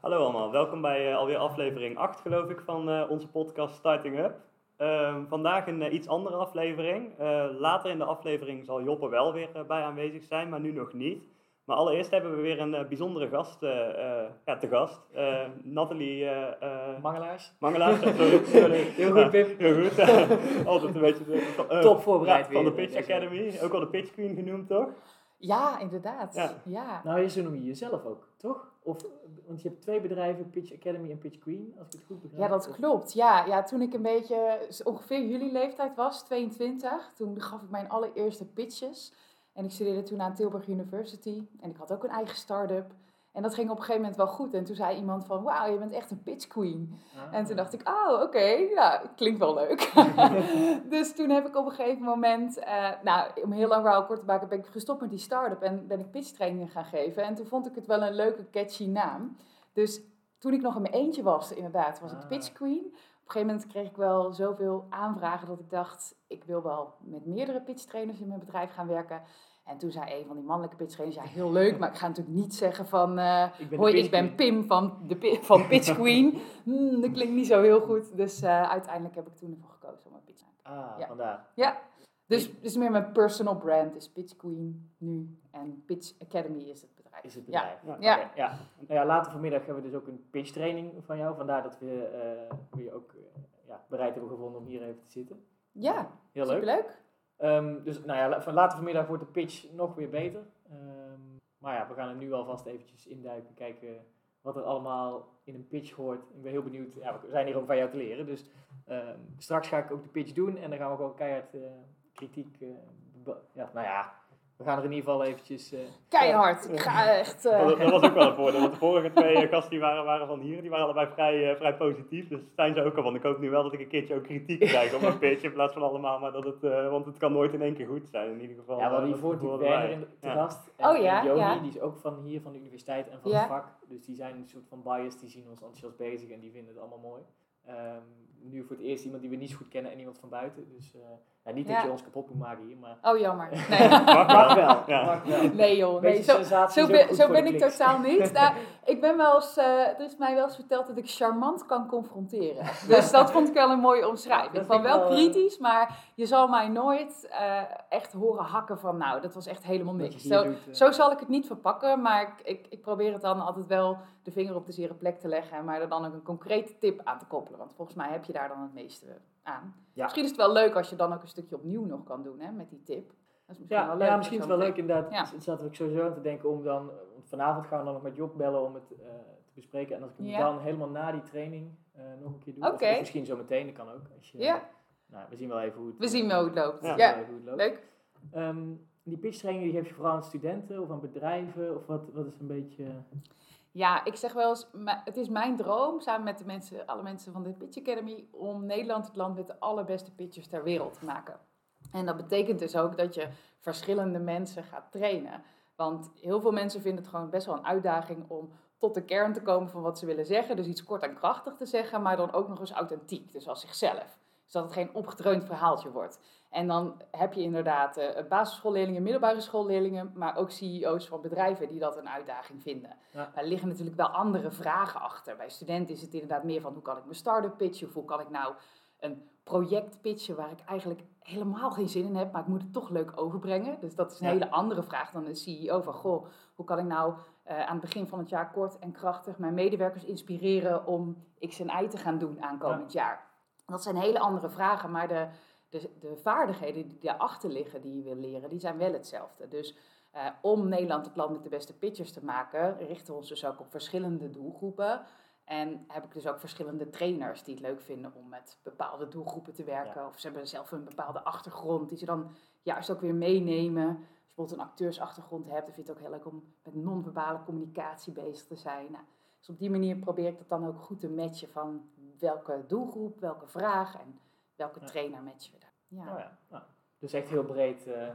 Hallo allemaal, welkom bij uh, alweer aflevering 8 geloof ik van uh, onze podcast Starting Up. Uh, vandaag een uh, iets andere aflevering. later in de aflevering zal Joppe wel weer bij aanwezig zijn, maar nu nog niet. Maar allereerst hebben we weer een bijzondere gast ja, te gast. Nathalie... Mangelaars. Mangelaars, sorry. sorry. heel goed Pim. heel goed. Altijd een beetje... Top voorbereid Van de Pitch Academy, ook al de Pitch Queen genoemd toch? Ja, inderdaad. Ja. Nou, zo noem je jezelf ook, toch? Of, want je hebt twee bedrijven, Pitch Academy en Pitch Queen, als ik het goed begrijp. Ja, dat klopt. Ja, ja, toen ik een beetje ongeveer jullie leeftijd was, 22, toen gaf ik mijn allereerste pitches. En ik studeerde toen aan Tilburg University. En ik had ook een eigen start-up. En dat ging op een gegeven moment wel goed. En toen zei iemand van, wauw, je bent echt een pitch queen. Ah. En toen dacht ik, oh, oké, ja, klinkt wel leuk. dus toen heb ik op een gegeven moment, uh, nou, om heel lang verhaal kort te maken, ben ik gestopt met die start-up en ben ik pitchtrainingen gaan geven. En toen vond ik het wel een leuke, catchy naam. Dus toen ik nog in mijn eentje was, inderdaad, was ik ah. pitch queen. Op een gegeven moment kreeg ik wel zoveel aanvragen dat ik dacht, ik wil wel met meerdere pitchtrainers in mijn bedrijf gaan werken. En toen zei een van die mannelijke pitchtrainers, ja heel leuk, maar ik ga natuurlijk niet zeggen van, uh, ik hoi ik ben Pim van, de, van Pitch Queen. Hmm, dat klinkt niet zo heel goed. Dus uh, uiteindelijk heb ik toen ervoor gekozen om een pitch Ah, ja. vandaar. Ja, dus, dus meer mijn personal brand is Pitch Queen nu en Pitch Academy is het bedrijf. Is het bedrijf. Ja. ja. ja. ja. Nou ja, later vanmiddag hebben we dus ook een pitch training van jou. Vandaar dat we, uh, we je ook ja, bereid hebben gevonden om hier even te zitten. Ja, heel leuk. Superleuk. Um, dus nou ja, van later vanmiddag wordt de pitch nog weer beter. Um, maar ja, we gaan er nu alvast eventjes induiken, kijken wat er allemaal in een pitch hoort. Ik ben heel benieuwd, ja, we zijn hier om van jou te leren. Dus um, straks ga ik ook de pitch doen en dan gaan we ook keihard uh, kritiek, uh, ja, nou ja, we gaan er in ieder geval eventjes... Uh, Keihard, ik ga echt... Uh... Dat, dat, was ook wel een voordeel, want de vorige twee eh, gasten die waren, waren van hier, die waren allebei vrij, vrij positief. Dus zijn ze ook al van, ik hoop nu wel dat ik een keertje ook kritiek krijg op mijn pitch, in plaats van allemaal, maar dat het, want het kan nooit in één keer goed zijn, in ieder geval. Ja, we hadden hiervoor natuurlijk Werner in de gast. En, oh ja, Joni, ja. die is ook van hier, van de universiteit en van het vak. Dus die zijn een soort van bias, die zien ons enthousiast bezig en die vinden het allemaal mooi. Um, nu voor het eerst iemand die we niet zo goed kennen en iemand van buiten. Dus uh, ja, niet dat je ons kapot moet maken hier, maar... Oh, jammer. Nee. mag, wel. Ja. Mag wel. Nee joh, nee, zo, zo, ben, zo ben ik totaal niet. nou, ik ben wel eens, uh, er is mij wel eens verteld dat ik charmant kan confronteren. Dus dat vond ik wel een mooie omschrijving. Ik van wel, wel kritisch, maar je zal mij nooit uh, echt horen hakken van nou, dat was echt helemaal niks. Zo, doet, zo zal ik het niet verpakken, maar ik, ik, ik probeer het dan altijd wel de vinger op de zere plek te leggen, maar er dan ook een concrete tip aan te koppelen. Want volgens mij heb je daar dan het meeste aan. Misschien is het wel leuk als je dan ook een stukje opnieuw nog kan doen hè, met die tip. Dat is misschien ja, wel leuk. Ja, misschien is het wel leuk inderdaad. Ja. Het zat ik sowieso aan te denken om dan, vanavond gaan we dan nog met Job bellen om het uh, te bespreken. En als ik het dan helemaal na die training uh, nog een keer doe. Okay. Of, misschien zo meteen, dat kan ook. Als je, ja. Nou, we zien wel even hoe het, we zien wel hoe het loopt. Ja, ja. Hoe het loopt. leuk. Um, die pitchtraining die geef je vooral aan studenten of aan bedrijven? Of wat, wat is een beetje... Ja, ik zeg wel eens, het is mijn droom, samen met de mensen, alle mensen van de Pitch Academy, om Nederland het land met de allerbeste pitchers ter wereld te maken. En dat betekent dus ook dat je verschillende mensen gaat trainen. Want heel veel mensen vinden het gewoon best wel een uitdaging om tot de kern te komen van wat ze willen zeggen. Dus iets kort en krachtig te zeggen, maar dan ook nog eens authentiek, dus als zichzelf. Dus dat het geen opgedreund verhaaltje wordt. En dan heb je inderdaad uh, basisschoolleerlingen, middelbare schoolleerlingen, maar ook CEO's van bedrijven die dat een uitdaging vinden. Ja. Daar liggen natuurlijk wel andere vragen achter. Bij studenten is het inderdaad meer van hoe kan ik mijn start-up pitchen of hoe kan ik nou een project pitchen waar ik eigenlijk helemaal geen zin in heb, maar ik moet het toch leuk overbrengen. Dus dat is een hele andere vraag dan een CEO van goh, hoe kan ik nou uh, aan het begin van het jaar kort en krachtig mijn medewerkers inspireren om X en Y te gaan doen aankomend ja. jaar. Dat zijn hele andere vragen, maar de, de, de vaardigheden die daarachter liggen die je wil leren, die zijn wel hetzelfde. Dus uh, om Nederland het land met de beste pitchers te maken, richten we ons dus ook op verschillende doelgroepen. En heb ik dus ook verschillende trainers die het leuk vinden om met bepaalde doelgroepen te werken. Of ze hebben zelf een bepaalde achtergrond die ze dan juist ook weer meenemen. Als je bijvoorbeeld een acteursachtergrond hebt, dan vind je het ook heel leuk om met non-verbale communicatie bezig te zijn. Nou, dus op die manier probeer ik dat dan ook goed te matchen van welke doelgroep, welke vraag en welke trainer matchen we daar. Ja. Oh ja. Nou, dus echt heel breed. Uh,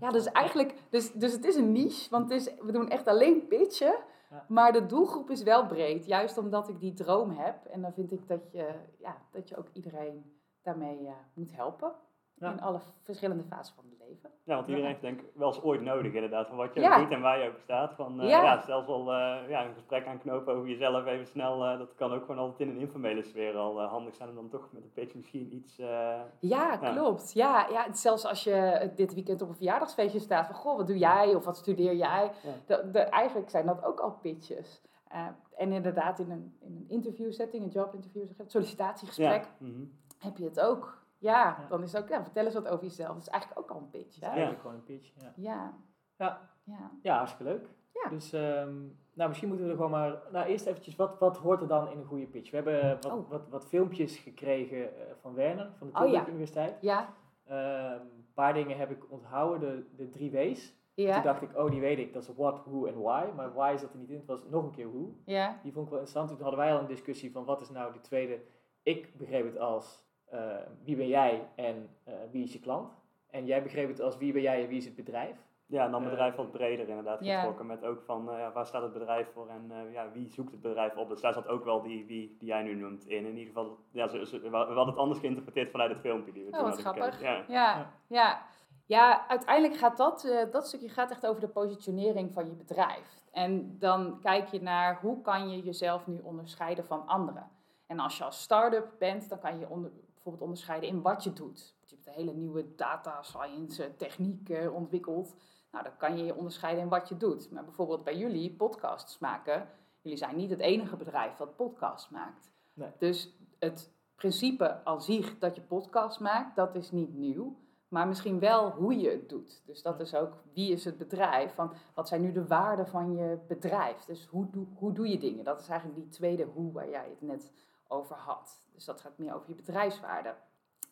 ja, dus eigenlijk, dus, dus het is een niche, want het is, we doen echt alleen pitchen. Ja. Maar de doelgroep is wel breed, juist omdat ik die droom heb. En dan vind ik dat je, ja, dat je ook iedereen daarmee uh, moet helpen. Ja. In alle verschillende fasen van het leven. Ja, want iedereen heeft denk ik wel eens ooit nodig inderdaad, van wat je Ja. doet en waar je ook staat. Van, eh, Ja. ja. zelfs al eh, ja, een gesprek aanknopen over jezelf even snel, eh, dat kan ook gewoon altijd in een informele sfeer al handig zijn om dan toch met een pitch misschien iets... eh, Ja, Ja. klopt. Ja, ja, zelfs als je dit weekend op een verjaardagsfeestje staat van, goh, wat doe jij of wat studeer jij? Ja. De, de, eigenlijk zijn dat ook al pitches. Eh, en inderdaad in een, in een interviewsetting, een jobinterview, zeg je, het, sollicitatiegesprek, ja. mhm. heb je het ook. Ja, dan is het ook, ja, vertel eens wat over jezelf. Dat is eigenlijk ook al een pitch. Hè? eigenlijk gewoon een pitch. Ja, Ja, ja. ja. ja hartstikke leuk. Ja. Dus ehm, nou, misschien moeten we er gewoon maar... Nou, eerst eventjes, wat, wat hoort er dan in een goede pitch? We hebben eh, wat, Oh. wat, wat filmpjes gekregen eh, van Werner, van de Oh, Tilburg ja. Universiteit. Ja, Ehm, een paar dingen heb ik onthouden, de, de drie W's. Toen ja, dacht ik, oh die weet ik, dat is what, who en why. Maar why zat er niet in, het was nog een keer who. ja, Die vond ik wel interessant. Toen hadden wij al een discussie van wat is nou de tweede. Ik begreep het als eh, wie ben jij en eh, wie is je klant. En jij begreep het als wie ben jij en wie is het bedrijf. Ja, en dan Eh, bedrijf wat breder inderdaad ja. getrokken. Met ook van eh, ja, waar staat het bedrijf voor en eh, ja, wie zoekt het bedrijf op. Dus daar zat ook wel die wie die jij nu noemt in. In ieder geval, ja, ze, ze- we hadden het anders geïnterpreteerd vanuit het filmpje die we Oh, toen wat hadden grappig. gekeken. Ja. ja, Ja. ja. Ja, uiteindelijk gaat dat, eh, dat stukje gaat echt over de positionering van je bedrijf. En dan kijk je naar hoe kan je jezelf nu onderscheiden van anderen. En als je als start-up bent, dan kan je onder, bijvoorbeeld onderscheiden in wat je doet. Je hebt een hele nieuwe data science eh, techniek eh, ontwikkeld. Nou, dan kan je je onderscheiden in wat je doet. Maar bijvoorbeeld bij jullie podcasts maken. Jullie zijn niet het enige bedrijf dat podcasts maakt. Nee. Dus het principe als zich dat je podcast maakt, dat is niet nieuw. Maar misschien wel hoe je het doet. Dus dat is ook, wie is het bedrijf? Van, wat zijn nu de waarden van je bedrijf? Dus hoe, doe, hoe doe je dingen? Dat is eigenlijk die tweede hoe waar jij het net over had. Dus dat gaat meer over je bedrijfswaarden.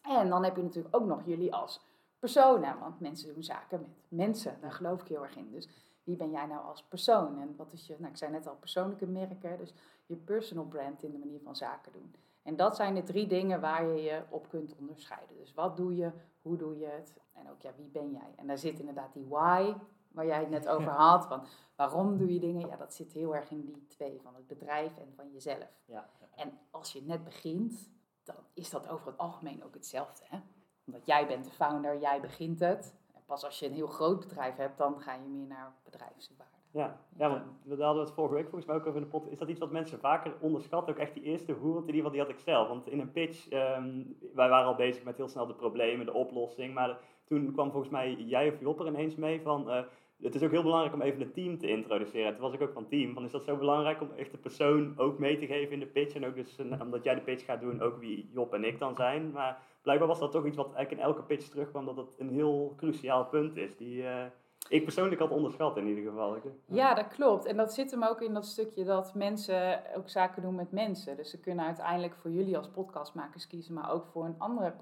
En dan heb je natuurlijk ook nog jullie als personen. Want mensen doen zaken met mensen. Daar geloof ik heel erg in. Dus wie ben jij nou als persoon? En wat is je, nou ik zei net al, persoonlijke merken. Dus je personal brand in de manier van zaken doen. En dat zijn de drie dingen waar je je op kunt onderscheiden. Dus wat doe je, hoe doe je het en ook ja, wie ben jij? En daar zit inderdaad die why, waar jij het net over had. Van waarom doe je dingen? Ja, dat zit heel erg in die twee, van het bedrijf en van jezelf. Ja. En als je net begint, dan is dat over het algemeen ook hetzelfde. Hè? Omdat jij bent de founder, jij begint het. En pas als je een heel groot bedrijf hebt, dan ga je meer naar bedrijfswaarde. Ja, ja, want we hadden het vorige week volgens mij ook over in de pot. Is dat iets wat mensen vaker onderschatten? Ook echt die eerste hoe, want in ieder geval die had ik zelf. Want in een pitch, ehm, wij waren al bezig met heel snel de problemen, de oplossing. Maar toen kwam volgens mij jij of Job er ineens mee van... eh, het is ook heel belangrijk om even het team te introduceren. En toen was ik ook van team. Van, is dat zo belangrijk om echt de persoon ook mee te geven in de pitch? En ook dus, eh, omdat jij de pitch gaat doen, ook wie Job en ik dan zijn. Maar blijkbaar was dat toch iets wat eigenlijk in elke pitch terugkwam. Dat het een heel cruciaal punt is. Die eh, ik persoonlijk had onderschat in ieder geval. Ja, dat klopt. En dat zit hem ook in dat stukje dat mensen ook zaken doen met mensen. Dus ze kunnen uiteindelijk voor jullie als podcastmakers kiezen, maar ook voor een andere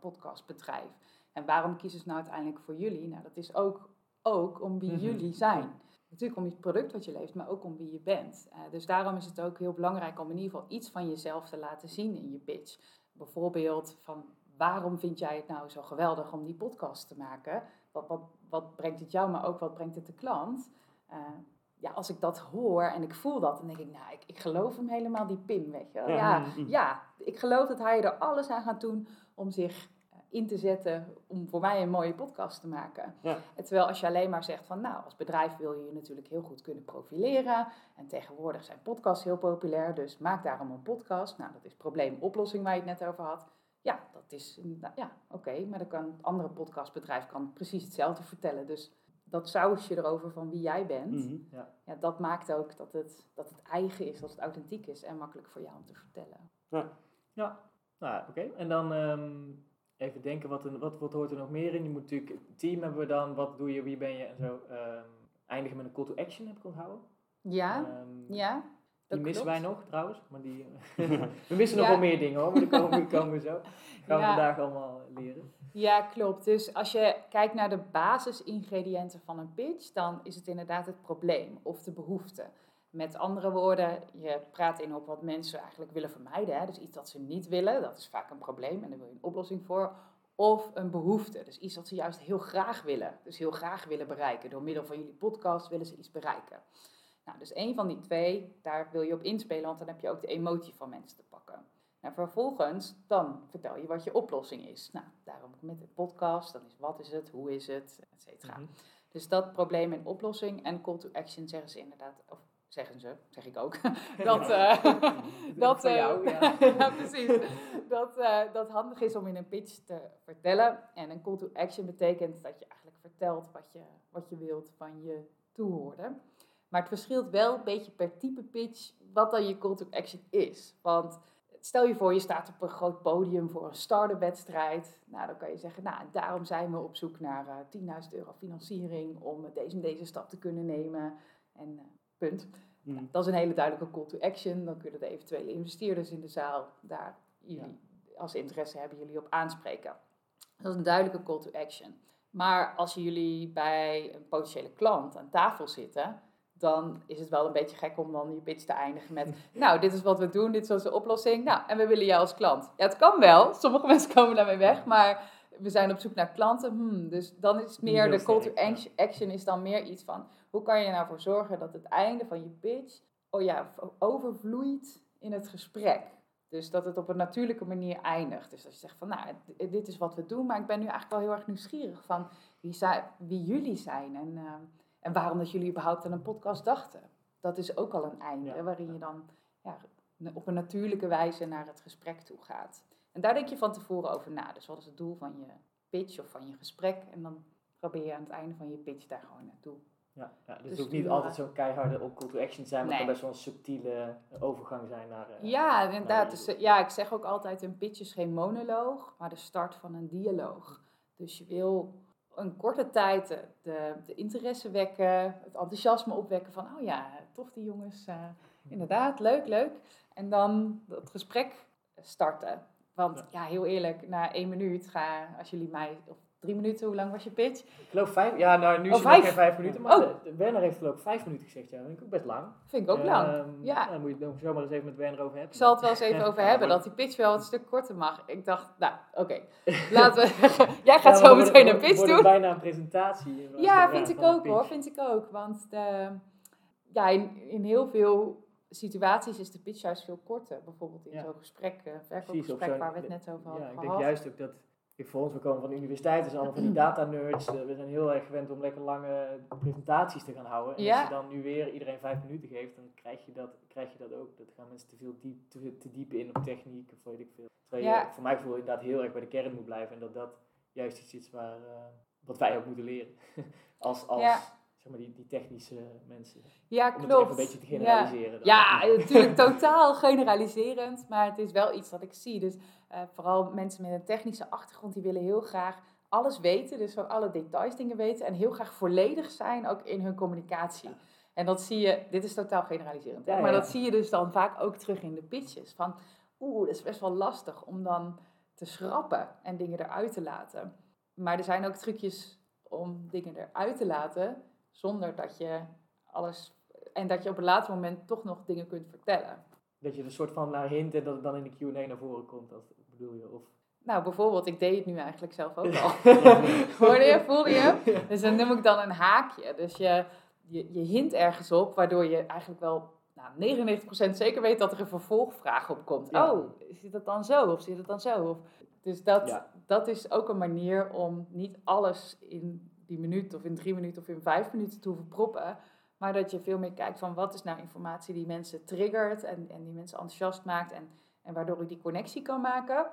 podcastbedrijf. En waarom kiezen ze nou uiteindelijk voor jullie? Nou, dat is ook, ook om wie Mhm. jullie zijn. Natuurlijk om het product wat je levert, maar ook om wie je bent. Eh, dus daarom is het ook heel belangrijk om in ieder geval iets van jezelf te laten zien in je pitch. Bijvoorbeeld van waarom vind jij het nou zo geweldig om die podcast te maken? Wat, wat, wat brengt het jou, maar ook wat brengt het de klant? Eh, ja, als ik dat hoor en ik voel dat, dan denk ik, nou, ik, ik geloof hem helemaal, die Pim, weet je wel. Ja. Ja, Mhm. ja, ik geloof dat hij er alles aan gaat doen om zich in te zetten om voor mij een mooie podcast te maken. Ja. En Terwijl als je alleen maar zegt van, nou, als bedrijf wil je je natuurlijk heel goed kunnen profileren. En tegenwoordig zijn podcasts heel populair, dus maak daarom een podcast. Nou, dat is probleemoplossing waar je het net over had. Ja, dat is, nou, ja, oké, maar dan kan het andere podcastbedrijf kan precies hetzelfde vertellen. Dus dat sausje erover van wie jij bent, Mhm. ja, dat maakt ook dat het, dat het eigen is, dat het authentiek is en makkelijk voor jou om te vertellen. Ja, nou oké. En dan ehm, even denken, wat, een, wat, wat hoort er nog meer in? Je moet natuurlijk, team hebben we dan, wat doe je, wie ben je en zo. Ehm, eindigen met een call to action, heb ik onthouden. Ja, Ehm, ja. Die missen klopt. wij nog trouwens, maar die, we missen nog wel meer dingen hoor, maar die komen, die komen we zo. Gaan we vandaag allemaal leren. Ja, klopt. Dus als je kijkt naar de basisingrediënten van een pitch, dan is het inderdaad het probleem of de behoefte. Met andere woorden, je praat in op wat mensen eigenlijk willen vermijden. Hè? Dus iets dat ze niet willen, dat is vaak een probleem en daar wil je een oplossing voor. Of een behoefte, dus iets dat ze juist heel graag willen. Dus heel graag willen bereiken. Door middel van jullie podcast willen ze iets bereiken. Nou, dus één van die twee, daar wil je op inspelen, want dan heb je ook de emotie van mensen te pakken. Nou, En vervolgens, dan vertel je wat je oplossing is. Nou, daarom met de podcast, dan is wat is het, hoe is het, et cetera. Mhm. Dus dat probleem en oplossing en call to action zeggen ze inderdaad, of zeggen ze, zeg ik ook, dat, eh, dat, eh, jou, ja. ja, precies. Dat, eh, dat handig is om in een pitch te vertellen. En een call to action betekent dat je eigenlijk vertelt wat je, wat je wilt van je toehoorder. Maar het verschilt wel een beetje per type pitch wat dan je call to action is. Want stel je voor, je staat op een groot podium voor een start-up wedstrijd. Nou, dan kan je zeggen, nou, daarom zijn we op zoek naar eh 10.000 euro financiering om deze en deze stap te kunnen nemen. En punt. Hm. Dat is een hele duidelijke call to action. Dan kunnen de eventuele investeerders in de zaal daar jullie, als interesse hebben, jullie op aanspreken. Dat is een duidelijke call to action. Maar als jullie bij een potentiële klant aan tafel zitten, dan is het wel een beetje gek om dan je pitch te eindigen met, nou, dit is wat we doen, dit is onze oplossing, nou, en we willen jou als klant. Ja, het kan wel, sommige mensen komen daarmee weg, maar we zijn op zoek naar klanten, hmm, dus dan is het meer, de call to action is dan meer iets van, hoe kan je er nou voor zorgen dat het einde van je pitch, oh ja, overvloeit in het gesprek. Dus dat het op een natuurlijke manier eindigt. Dus als je zegt van, nou, d- dit is wat we doen, maar ik ben nu eigenlijk wel heel erg nieuwsgierig van wie, zij, wie jullie zijn en, eh, en waarom dat jullie überhaupt aan een podcast dachten. Dat is ook al een einde, Ja. waarin je dan ja, op een natuurlijke wijze naar het gesprek toe gaat. En daar denk je van tevoren over na. Dus wat is het doel van je pitch of van je gesprek? En dan probeer je aan het einde van je pitch daar gewoon naartoe. Ja, ja, dus Dus het hoeft niet altijd zo'n keiharde op call to action te zijn, maar het Nee. kan best wel een subtiele overgang zijn naar... eh, Ja, inderdaad. Dus, ja, ik zeg ook altijd, een pitch is geen monoloog, maar de start van een dialoog. Dus je wil een korte tijd de, de, interesse wekken, het enthousiasme opwekken van, oh ja, tof die jongens, eh, inderdaad, leuk, leuk. En dan het gesprek starten. Want Ja. ja, heel eerlijk, na één minuut ga, als jullie mij, of drie minuten, hoe lang was je pitch? Ik geloof vijf, ja nou nu is Oh, het nog vijf? geen vijf minuten, maar Oh. Werner heeft geloof ik vijf minuten gezegd, ja, dat vind ik ook best lang. Vind ik ook lang. Ehm, Ja. nou, Dan moet je het nog zomaar eens even met Werner over hebben. Ik zal het wel eens even over Ja, hebben, dat die pitch wel een stuk korter mag. Ik dacht, nou, oké, laten we... Jij Ja, gaat zo meteen het- een pitch het doen. bijna een presentatie. in Ja, vind ik ook hoor, vind ik ook. Want de, ja, in, in heel veel situaties is de pitch juist veel korter. Bijvoorbeeld in Ja. zo'n gesprek, eh Precies, op verkoopgesprek waar we het net over Ja, hadden ik gehad. denk juist ook dat, voor ons, we komen van de universiteit, dus allemaal van die data nerds. eh, We zijn heel erg gewend om lekker lange presentaties te gaan houden. En Ja. als je dan nu weer iedereen vijf minuten geeft, dan krijg je dat, krijg je dat ook. Dat gaan mensen te veel diep, te, diep in op techniek of weet ik veel. Terwijl Ja. je voor mijn gevoel inderdaad heel erg bij de kern moet blijven. En dat dat juist iets is waar, eh, wat wij ook moeten leren. als als Ja. Zeg maar, die, die technische mensen. Ja, Om het klopt. een beetje te generaliseren. dan. Ja, natuurlijk totaal generaliserend, maar het is wel iets wat ik zie. Dus eh, vooral mensen met een technische achtergrond, die willen heel graag alles weten, dus ook alle details dingen weten en heel graag volledig zijn ook in hun communicatie. En dat zie je, dit is totaal generaliserend, Ja, maar dat zie je dus dan vaak ook terug in de pitches. Van, oeh, dat is best wel lastig om dan te schrappen en dingen eruit te laten. Maar er zijn ook trucjes om dingen eruit te laten zonder dat je alles en dat je op een later moment toch nog dingen kunt vertellen. Dat je een soort van naar hint en dat het dan in de Q&A naar voren komt. Dat bedoel je? Of... Nou, bijvoorbeeld, ik deed het nu eigenlijk zelf ook al. Hoorde je, voelde je? Dus dan noem ik dan een haakje. Dus je, je, je hint ergens op, waardoor je eigenlijk wel nou, 99% zeker weet dat er een vervolgvraag op komt. Ja. Oh, zit het dan zo of zit het dan zo? Of, dus dat, Ja. dat is ook een manier om niet alles in die minuut of in drie minuten of in vijf minuten te hoeven proppen. Maar dat je veel meer kijkt van wat is nou informatie die mensen triggert en, en die mensen enthousiast maakt en, en waardoor ik die connectie kan maken.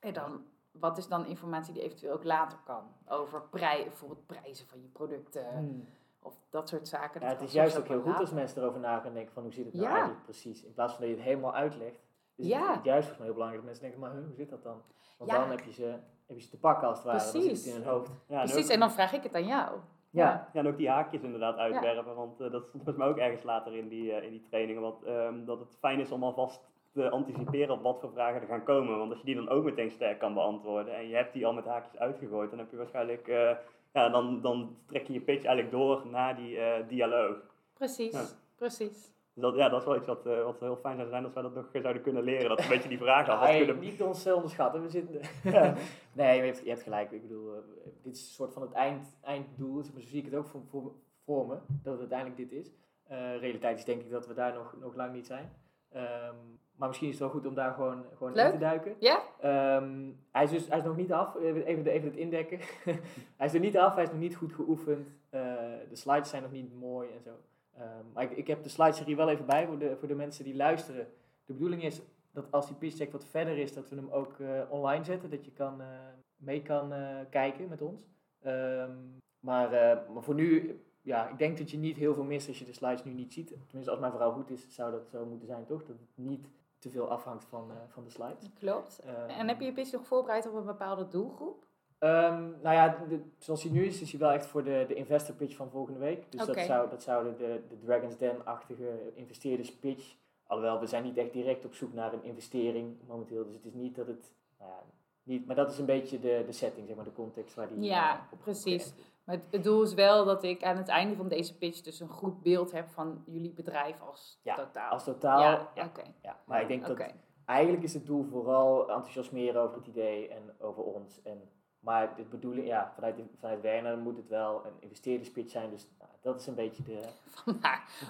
En dan, wat is dan informatie die eventueel ook later kan? Over prij, bijvoorbeeld prijzen van je producten Hmm. of dat soort zaken. Ja, Dat het is juist ook heel goed als mensen erover na gaan denken van hoe zit het nou Ja. eigenlijk precies. In plaats van dat je het helemaal uitlegt. Dus Ja. het is juist volgens mij heel belangrijk dat mensen denken, maar hoe zit dat dan? Want Ja. dan heb je, ze, heb je ze te pakken als het ware. Precies. het in hun hoofd. Ja, en Precies, ook- en dan vraag ik het aan jou. Ja. Ja, en ook die haakjes inderdaad uitwerpen, want eh, dat stond volgens mij ook ergens later in die, eh, in die trainingen, want, ehm, dat het fijn is om alvast te anticiperen op wat voor vragen er gaan komen. Want als je die dan ook meteen sterk kan beantwoorden en je hebt die al met haakjes uitgegooid, dan heb je waarschijnlijk, eh, ja, dan, dan trek je je pitch eigenlijk door naar die dialoog. Precies, precies. Dus dat, ja, dat is wel iets wat, eh, wat heel fijn zou zijn als wij dat nog zouden kunnen leren, dat we een beetje die vragen alvast Hey, kunnen... niet ons eh, onderschatten. We zitten... Ja. nee, je hebt, je hebt gelijk. Ik bedoel, eh, dit is een soort van het eind, einddoel. Zo zie ik het ook voor, voor, voor me, dat het uiteindelijk dit is. Eh, realiteit is denk ik dat we daar nog, nog lang niet zijn. Ehm, maar misschien is het wel goed om daar gewoon, gewoon in te duiken. Ja? Ehm, hij, is dus, hij is nog niet af, even, even, even het indekken. hij is er niet af, hij is nog niet goed geoefend. Eh, de slides zijn nog niet mooi en zo. Ehm, maar ik, ik heb de slideserie wel even bij voor de, voor de mensen die luisteren. De bedoeling is dat als die pitch deck wat verder is, dat we hem ook eh, online zetten. Dat je kan, eh, mee kan eh, kijken met ons. Ehm, maar, maar voor nu, ja, ik denk dat je niet heel veel mist als je de slides nu niet ziet. Tenminste, als mijn verhaal goed is, zou dat zo moeten zijn, toch? Dat het niet te veel afhangt van, van de slides. Klopt. Ehm, En heb je je pitch nog voorbereid op een bepaalde doelgroep? Ehm, nou ja, de- zoals hij nu is, is hij wel echt voor de, de investor pitch van volgende week. Dus dat zou, dat zou de, de, Dragon's Den-achtige investeerders pitch. Alhoewel, we zijn niet echt direct op zoek naar een investering momenteel. Dus het is niet dat het, nou ja, niet, maar dat is een beetje de, de setting, zeg maar, de context waar die Ja, eh, op precies. Maar het- doel is wel dat ik aan het einde van deze pitch dus een goed beeld heb van jullie bedrijf als Ja, totaal. Als totaal, ja, ja, oké. ja. Maar ik denk dat eigenlijk is het doel vooral enthousiasmeren over het idee en over ons. En, maar de bedoeling, ja, vanuit, vanuit Werner moet het wel een investeerderspitch zijn. Dus nou, dat is een beetje de...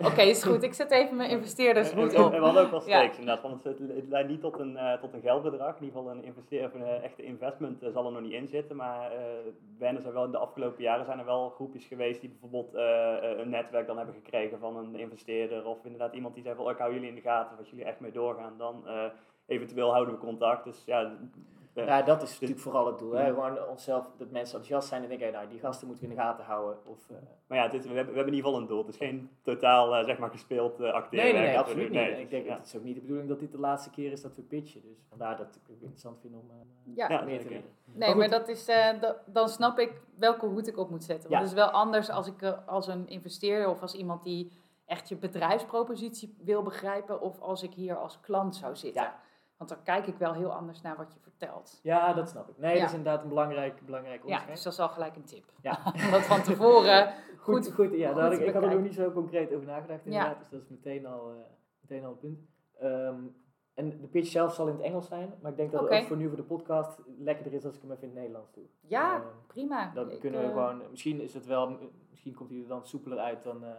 Oké, is goed. Ik zet even mijn investeerders En, goed en- op. en we hadden ook wel stakes inderdaad, want het, het leidt niet tot een, eh, tot een geldbedrag. In ieder geval een, investeer, of een eh, echte investment eh, zal er nog niet in zitten. Maar Werner zijn wel in de afgelopen jaren zijn er wel groepjes geweest die bijvoorbeeld een netwerk dan hebben gekregen van een investeerder. Of inderdaad iemand die zei van oh, ik hou jullie in de gaten, als jullie echt mee doorgaan, dan eventueel houden we contact. Dus ja, Ja, dat is natuurlijk vooral het doel. Hè? Gewoon onszelf, dat mensen enthousiast zijn en denken, nou, die gasten moeten we in de gaten houden. Of, eh, maar ja, is- we, hebben, we hebben in ieder geval een doel. Het is geen totaal eh, zeg maar gespeeld uh, acteren. nee, nee, nee, absoluut niet. ik is- denk, ja. het is ook niet de bedoeling dat dit de laatste keer is dat we pitchen. Dus vandaar dat ik het interessant vind om eh, Ja. Ja, meer te leren. Nee, Maar dat is, eh, da- dan snap ik welke hoed ik op moet zetten. Want Ja. het is wel anders als ik als een investeerder of als iemand die echt je bedrijfspropositie wil begrijpen, of als ik hier als klant zou zitten. Ja. Want dan kijk ik wel heel anders naar wat je vertelt. Ja, dat snap ik. Nee, Ja. dat is inderdaad een belangrijk, belangrijk Ja, onderscheid. dus dat is al gelijk een tip. Ja. Dat van tevoren Goed, goed, goed, ja, daar had ik, had er nog niet zo concreet over nagedacht Ja. inderdaad. Dus dat is meteen al, eh, meteen al een punt. Ehm, en de pitch zelf zal in het Engels zijn. Maar ik denk dat het ook voor nu voor de podcast lekkerder is als ik hem even in het Nederlands doe. Ja, Ehm, prima. Dan Ik, kunnen we eh, gewoon, misschien is het wel, misschien komt hij er dan soepeler uit dan, eh,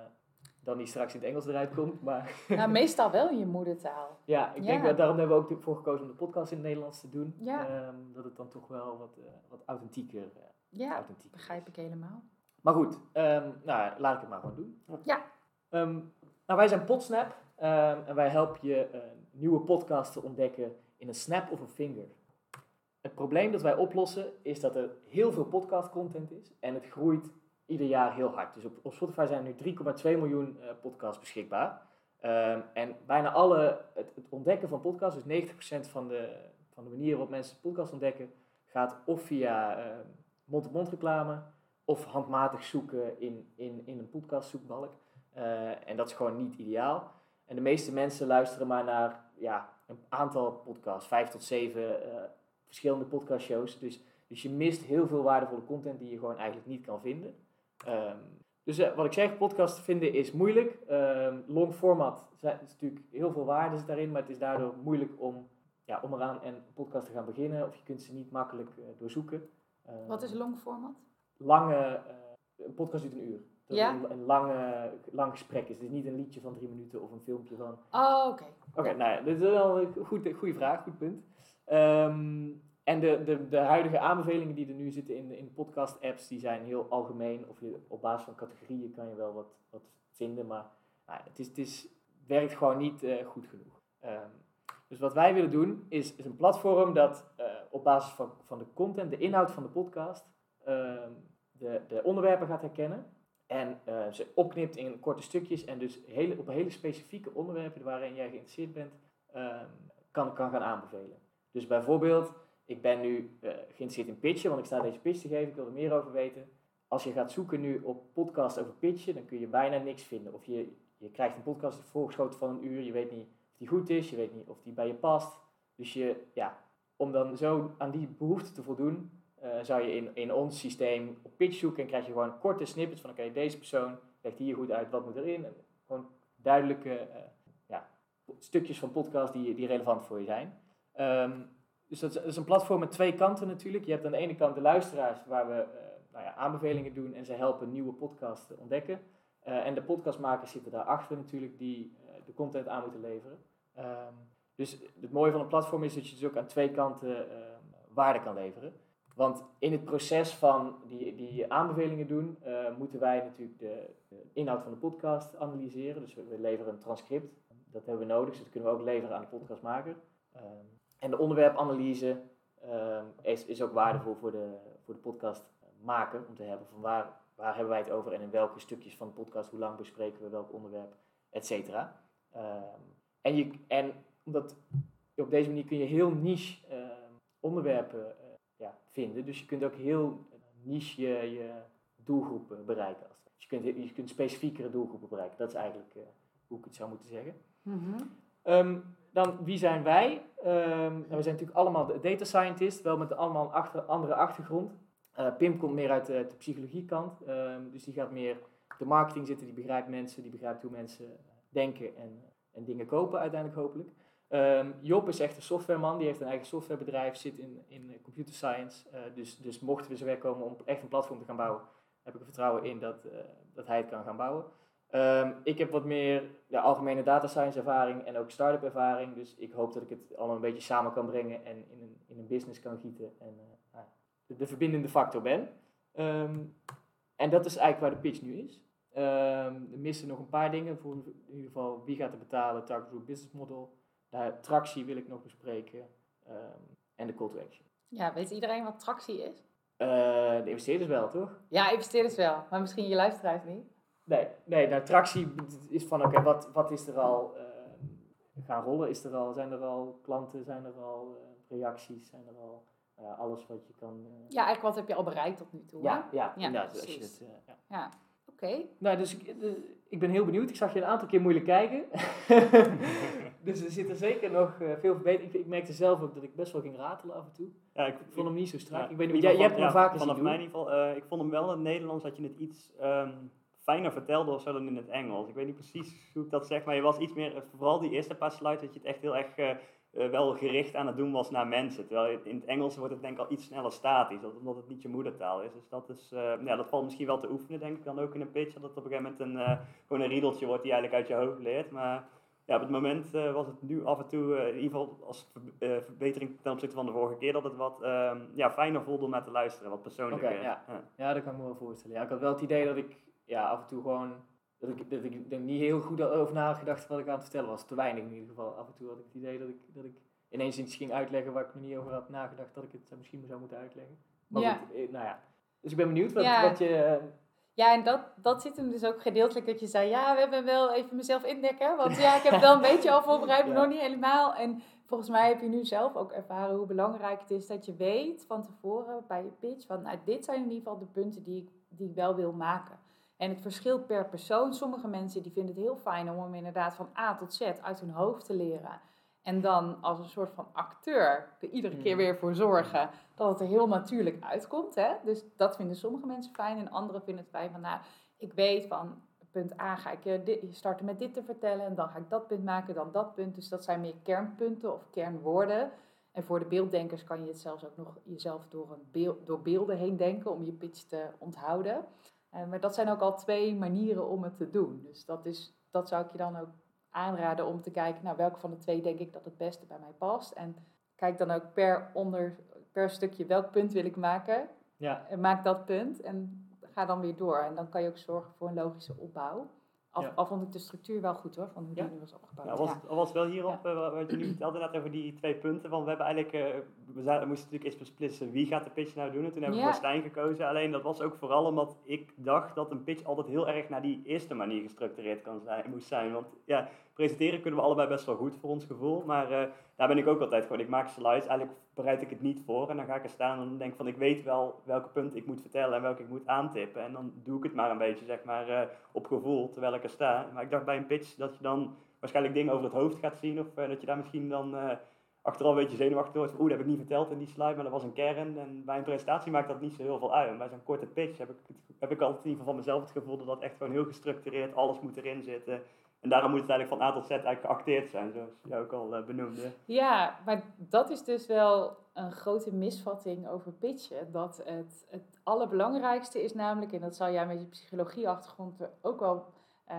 dan die straks in het Engels eruit komt. Maar Nou, meestal wel in je moedertaal. ja, ik denk Ja. dat daarom hebben we ook voor gekozen om de podcast in het Nederlands te doen. Ja. Ehm, dat het dan toch wel wat, eh, wat authentieker, eh, Ja, authentieker begrijp ik helemaal. Maar goed, ehm, nou, laat ik het maar gewoon doen. Ja. Ehm, nou, wij zijn Podsnap ehm, en wij helpen je nieuwe podcasts te ontdekken in een snap of een finger. Het probleem dat wij oplossen is dat er heel veel podcast content is en het groeit ieder jaar heel hard. Dus op, Spotify zijn nu 3,2 miljoen eh, podcasts beschikbaar. Ehm, en bijna alle, het, ontdekken van podcasts, dus 90% van de, van de manier waarop mensen podcasts ontdekken, gaat of via ehm, mond-op-mond reclame of handmatig zoeken in, in, in een podcastzoekbalk. Eh, en dat is gewoon niet ideaal. En de meeste mensen luisteren maar naar ja, een aantal podcasts, vijf tot zeven eh, verschillende podcastshows. Dus, dus je mist heel veel waardevolle content die je gewoon eigenlijk niet kan vinden. Ehm, dus eh, wat ik zeg, podcast vinden is moeilijk. Ehm, long format zijn, is natuurlijk heel veel waarde daarin, maar het is daardoor moeilijk om, ja, om eraan en een podcast te gaan beginnen. Of je kunt ze niet makkelijk eh, doorzoeken. Ehm, Wat is long format? lange, eh, een podcast duurt een uur. Dat Ja? een, een lange, lang gesprek is. Het is niet een liedje van drie minuten of een filmpje van... Oh, oké. Oké, nou ja, dit is wel een goed, goede vraag, goed punt. En de, de, de huidige aanbevelingen die er nu zitten in, in podcast-apps, die zijn heel algemeen. Of je, op basis van categorieën kan je wel wat, wat vinden, maar nou, het, is, het is, werkt gewoon niet eh, goed genoeg. Ehm, dus wat wij willen doen, is, is een platform dat eh, op basis van, van de content, de inhoud van de podcast, ehm, de, de onderwerpen gaat herkennen. En eh, ze opknipt in korte stukjes en dus hele, op hele specifieke onderwerpen waarin jij geïnteresseerd bent, ehm, kan, kan gaan aanbevelen. Dus bijvoorbeeld, ik ben nu eh, geïnteresseerd in pitchen, want ik sta deze pitch te geven, ik wil er meer over weten. Als je gaat zoeken nu op podcast over pitchen, dan kun je bijna niks vinden. Of je, je krijgt een podcast voorgeschoten van een uur, je weet niet of die goed is, je weet niet of die bij je past. Dus je, ja, om dan zo aan die behoefte te voldoen, eh, zou je in, in ons systeem op pitch zoeken en krijg je gewoon korte snippets van oké, deze persoon legt hier goed uit, wat moet erin. Gewoon duidelijke eh, ja, stukjes van podcast die, die relevant voor je zijn. Ehm, dus dat is, een platform met twee kanten natuurlijk. Je hebt aan de ene kant de luisteraars waar we eh, nou ja, aanbevelingen doen en ze helpen nieuwe podcasts te ontdekken. Eh, en de podcastmakers zitten daarachter natuurlijk die eh, de content aan moeten leveren. Ehm, dus het mooie van een platform is dat je dus ook aan twee kanten eh, waarde kan leveren. Want in het proces van die, die aanbevelingen doen, moeten wij natuurlijk de, inhoud van de podcast analyseren. Dus we, leveren een transcript. Dat hebben we nodig, dus dat kunnen we ook leveren aan de podcastmaker. En de onderwerpanalyse um, is, is ook waardevol voor de, voor de podcastmaker. Om te hebben van waar, waar hebben wij het over en in welke stukjes van de podcast, hoe lang bespreken we welk onderwerp, et cetera. Um, en, je, en omdat op deze manier kun je heel niche onderwerpen ja, vinden. Dus je kunt ook heel niche je, je doelgroepen bereiken. Je kunt, je kunt specifiekere doelgroepen bereiken. Dat is eigenlijk hoe ik het zou moeten zeggen. -hmm. Um, dan, wie zijn wij? Um, nou, we zijn natuurlijk allemaal data scientist, wel met allemaal een andere achtergrond. Uh, Pim komt meer uit de, de psychologiekant, um, dus die gaat meer de marketing zitten, die begrijpt mensen, die begrijpt hoe mensen denken en, en dingen kopen uiteindelijk hopelijk. Job is echt een softwareman, die heeft een eigen softwarebedrijf, zit in, in computer science. Dus, dus mochten we zover komen om echt een platform te gaan bouwen, heb ik er vertrouwen in dat, dat hij het kan gaan bouwen. Um, ik heb wat meer de algemene data science ervaring en ook start-up ervaring. Dus ik hoop dat ik het allemaal een beetje samen kan brengen en in een, in een business kan gieten en uh, de, de, verbindende factor ben. Um, en dat is eigenlijk waar de pitch nu is. er missen nog een paar dingen. Voor in ieder geval, wie gaat er betalen, target group business model. Uh, tractie wil ik nog bespreken. Um, en de call to action. Ja, weet iedereen wat tractie is? Uh, de investeerders wel, toch? Ja, investeerders wel. Maar misschien je luisteraars niet. Nee, nee nou, tractie is van oké, okay, wat, wat is er al uh, gaan rollen? Is er al, zijn er al klanten? Zijn er al reacties? Zijn er al alles wat je kan... ja, eigenlijk wat heb je al bereikt tot nu toe? Ja, ja, ja, ja als je het, ja. ja. Oké. Nou, dus ik, ik ben heel benieuwd. Ik zag je een aantal keer moeilijk kijken. dus er zit er zeker nog veel verbetering. Ik, ik, merkte zelf ook dat ik best wel ging ratelen af en toe. Ja, ik, vond hem niet zo strak. Ja, ik weet niet, jij, jij hebt hem ja, vaker Vanaf mij in ieder geval. Uh, ik vond hem wel in het Nederlands dat je het iets um, fijner vertelde of zo dan in het Engels. Ik weet niet precies hoe ik dat zeg, maar je was iets meer, vooral die eerste paar slides, dat je het echt heel erg... Uh, uh, wel gericht aan het doen was naar mensen. Terwijl in het Engels wordt het denk ik al iets sneller statisch, omdat het niet je moedertaal is. Dus dat, is, uh, ja, dat valt misschien wel te oefenen, denk ik dan ook in een pitch. Dat het op een gegeven moment een, uh, gewoon een riedeltje wordt die je eigenlijk uit je hoofd leert. Maar ja, op het moment was het nu af en toe, in ieder geval als verbetering ten opzichte van de vorige keer, dat het wat ehm, ja, fijner voelde om naar te luisteren, wat persoonlijker. Okay, ja. Ja. ja, dat kan ik me wel voorstellen. Ja, ik had wel het idee dat ik ja, af en toe gewoon dat ik, dat ik er niet heel goed over nagedacht wat ik aan het vertellen was. Te weinig in ieder geval. Af en toe had ik het idee dat ik, dat ik ineens iets ging uitleggen waar ik me niet over had nagedacht dat ik het misschien zou moeten uitleggen. Maar ja. goed, eh, nou ja. Dus ik ben benieuwd wat, ja. wat je... Eh, ja, en dat, dat zit hem dus ook gedeeltelijk dat je zei, ja, we hebben wel even mezelf indekken. Want ja, ik heb wel een beetje al voorbereid, maar nog niet helemaal. En volgens mij heb je nu zelf ook ervaren hoe belangrijk het is dat je weet van tevoren bij je pitch, van nou, dit zijn in ieder geval de punten die ik, die ik wel wil maken. En het verschilt per persoon. Sommige mensen die vinden het heel fijn om hem inderdaad van A tot Z uit hun hoofd te leren. En dan als een soort van acteur er iedere keer hmm. weer voor zorgen dat het er heel natuurlijk uitkomt. Hè? Dus dat vinden sommige mensen fijn en anderen vinden het fijn van, nou, ik weet van punt A ga ik eh, starten met dit te vertellen en dan ga ik dat punt maken, dan dat punt. Dus dat zijn meer kernpunten of kernwoorden. En voor de beelddenkers kan je het zelfs ook nog jezelf door, een beeld, door beelden heen denken om je pitch te onthouden. Uh, maar dat zijn ook al twee manieren om het te doen. Dus dat, is, dat zou ik je dan ook aanraden om te kijken, nou welke van de twee denk ik dat het beste bij mij past. En kijk dan ook per, onder, per stukje welk punt wil ik maken. Ja. En maak dat punt en ga dan weer door. En dan kan je ook zorgen voor een logische opbauw. Al, ja. al vond ik de structuur wel goed hoor, van hoe die nu was opgebouwd. Ja, was, was wel hierop, uh, wat je nu vertelde net over die twee punten. Van we hebben eigenlijk, uh, we, we, moesten natuurlijk eens beslissen wie gaat de pitch nou doen. En toen hebben we voor Stijn gekozen. Alleen dat was ook vooral omdat ik dacht dat een pitch altijd heel erg naar die eerste manier gestructureerd kan zijn, moest zijn. Want ja, presenteren kunnen we allebei best wel goed voor ons gevoel. Maar uh, daar ben ik ook altijd gewoon. Ik maak slides, eigenlijk bereid ik het niet voor. En dan ga ik er staan en denk van ik weet wel welke punten ik moet vertellen en welke ik moet aantippen. En dan doe ik het maar een beetje zeg maar uh, op gevoel terwijl ik er sta. Maar ik dacht bij een pitch dat je dan waarschijnlijk dingen over het hoofd gaat zien. Of uh, dat je daar misschien dan achteraf een beetje zenuwachtig wordt. Oeh, dat heb ik niet verteld in die slide, maar dat was een kern. En bij een presentatie maakt dat niet zo heel veel uit. En bij zo'n korte pitch heb ik, heb ik altijd in ieder geval van mezelf het gevoel dat dat echt gewoon heel gestructureerd, alles moet erin zitten. En daarom moet het eigenlijk van A tot Z eigenlijk geacteerd zijn, zoals je ook al uh, benoemde. Ja, maar dat is dus wel een grote misvatting over pitchen. Dat het, het allerbelangrijkste is namelijk, en dat zal jij met je psychologieachtergrond ook wel uh,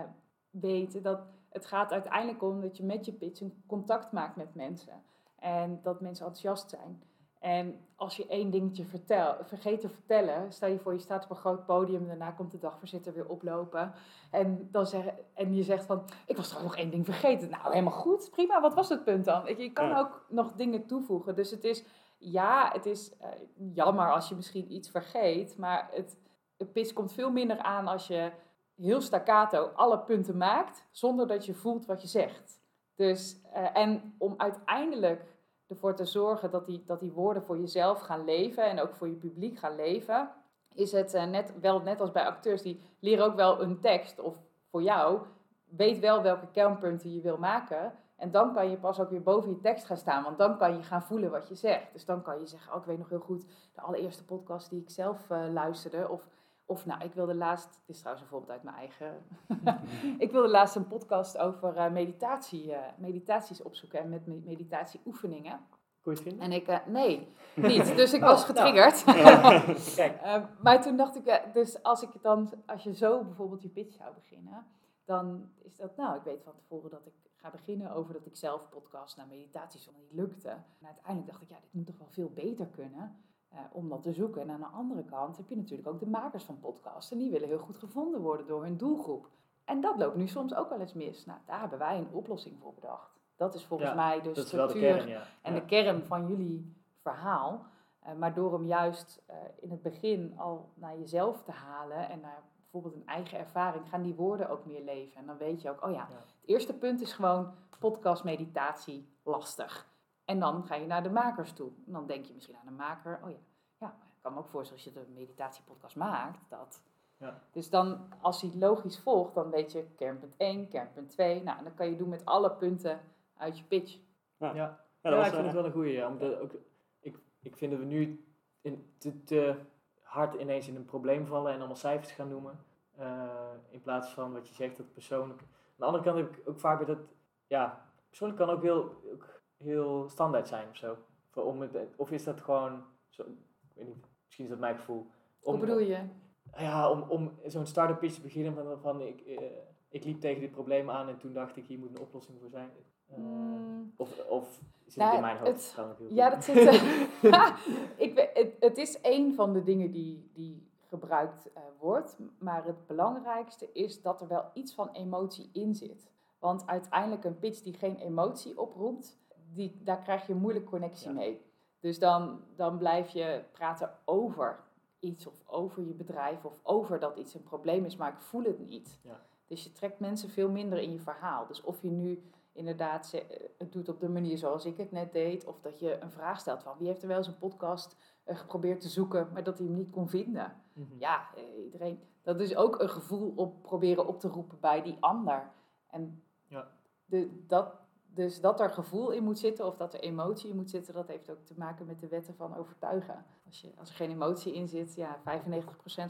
weten, dat het gaat uiteindelijk om dat je met je pitch een contact maakt met mensen. En dat mensen enthousiast zijn. En als je één dingetje vertel, vergeet te vertellen, stel je voor je staat op een groot podium, daarna komt de dagvoorzitter weer oplopen. En, dan zeg, en je zegt van, ik was toch nog één ding vergeten. Nou, helemaal goed, prima, wat was het punt dan? Je, kan Ja. ook nog dingen toevoegen. Dus het is, ja, het is eh, jammer als je misschien iets vergeet, maar het, het pitch komt veel minder aan als je heel staccato alle punten maakt, zonder dat je voelt wat je zegt. Dus, eh, en om uiteindelijk ervoor te zorgen dat die, dat die woorden voor jezelf gaan leven en ook voor je publiek gaan leven, is het eh, net, wel net als bij acteurs, die leren ook wel een tekst of voor jou, weet wel welke kernpunten je wil maken. En dan kan je pas ook weer boven je tekst gaan staan, want dan kan je gaan voelen wat je zegt. Dus dan kan je zeggen, oh, ik weet nog heel goed de allereerste podcast die ik zelf eh, luisterde. Of, of nou, ik wilde laatst, dit is trouwens een voorbeeld uit mijn eigen... ik wilde laatst een podcast over eh, meditatie, eh, meditaties opzoeken en met me- meditatieoefeningen. Het? En ik, eh, nee, niet. Dus ik Oh, was nou. getriggerd. Eh, maar toen dacht ik, dus als ik het dan, als je zo bijvoorbeeld je pitch zou beginnen, dan is dat, nou, ik weet van tevoren dat ik ga beginnen over dat ik zelf podcast naar meditaties, want die lukte. En uiteindelijk dacht ik, ja, dit moet toch wel veel beter kunnen eh, om dat te zoeken. En aan de andere kant heb je natuurlijk ook de makers van podcasts en die willen heel goed gevonden worden door hun doelgroep. En dat loopt nu soms ook wel eens mis. Nou, daar hebben wij een oplossing voor bedacht. Dat is volgens Ja, mij de wel de structuur kern, ja. en Ja. de kern van jullie verhaal. Eh, maar door hem juist eh, in het begin al naar jezelf te halen en naar bijvoorbeeld een eigen ervaring, gaan die woorden ook meer leven. En dan weet je ook, oh ja, Ja. het eerste punt is gewoon podcast meditatie lastig. En dan ga je naar de makers toe. En dan denk je misschien aan de maker, oh ja, ja, maar ik kan me ook voorstellen als je de meditatiepodcast maakt, dat. Ja. Dus dan, als hij logisch volgt, dan weet je kernpunt 1, kernpunt 2. Nou, en dan kan je doen met alle punten uit je pitch. Ja, Ja, ja, dat was, ik vind eh, het wel een goeie. Ja, omdat ook, ik, ik vind dat we nu in, te, te hard ineens in een probleem vallen en allemaal cijfers gaan noemen. eh, in plaats van wat je zegt, dat persoonlijk. Aan de andere kant heb ik ook vaak weer dat, ja, persoonlijk kan ook heel, ook heel standaard zijn of zo. Om het, of is dat gewoon, zo, ik weet niet, misschien is dat mijn gevoel. Hoe bedoel je? Ja, om, om zo'n start-up pitch te beginnen van, van ik, eh, ik liep tegen dit probleem aan en toen dacht ik, hier moet een oplossing voor zijn. Eh, Mm. Of, of zit Nou, het in mijn hoofd? het- Ja, dat zit. eh, ik, het, het is een van de dingen die, die gebruikt wordt. Maar het belangrijkste is dat er wel iets van emotie in zit. Want uiteindelijk een pitch die geen emotie oproept, die, daar krijg je een moeilijke connectie Ja. mee. Dus dan, dan blijf je praten over iets of over je bedrijf of over dat iets een probleem is, maar ik voel het niet. Ja. Dus je trekt mensen veel minder in je verhaal. Dus of je nu inderdaad ze- het doet op de manier zoals ik het net deed, of dat je een vraag stelt van wie heeft er wel eens een podcast eh, geprobeerd te zoeken, maar dat hij hem niet kon vinden. Mhm. Ja, eh, iedereen. Dat is ook een gevoel op proberen op te roepen bij die ander. En Ja. de, dat, dus dat er gevoel in moet zitten of dat er emotie in moet zitten, dat heeft ook te maken met de wetten van overtuigen. Als, je, als er geen emotie in zit, ja, 95%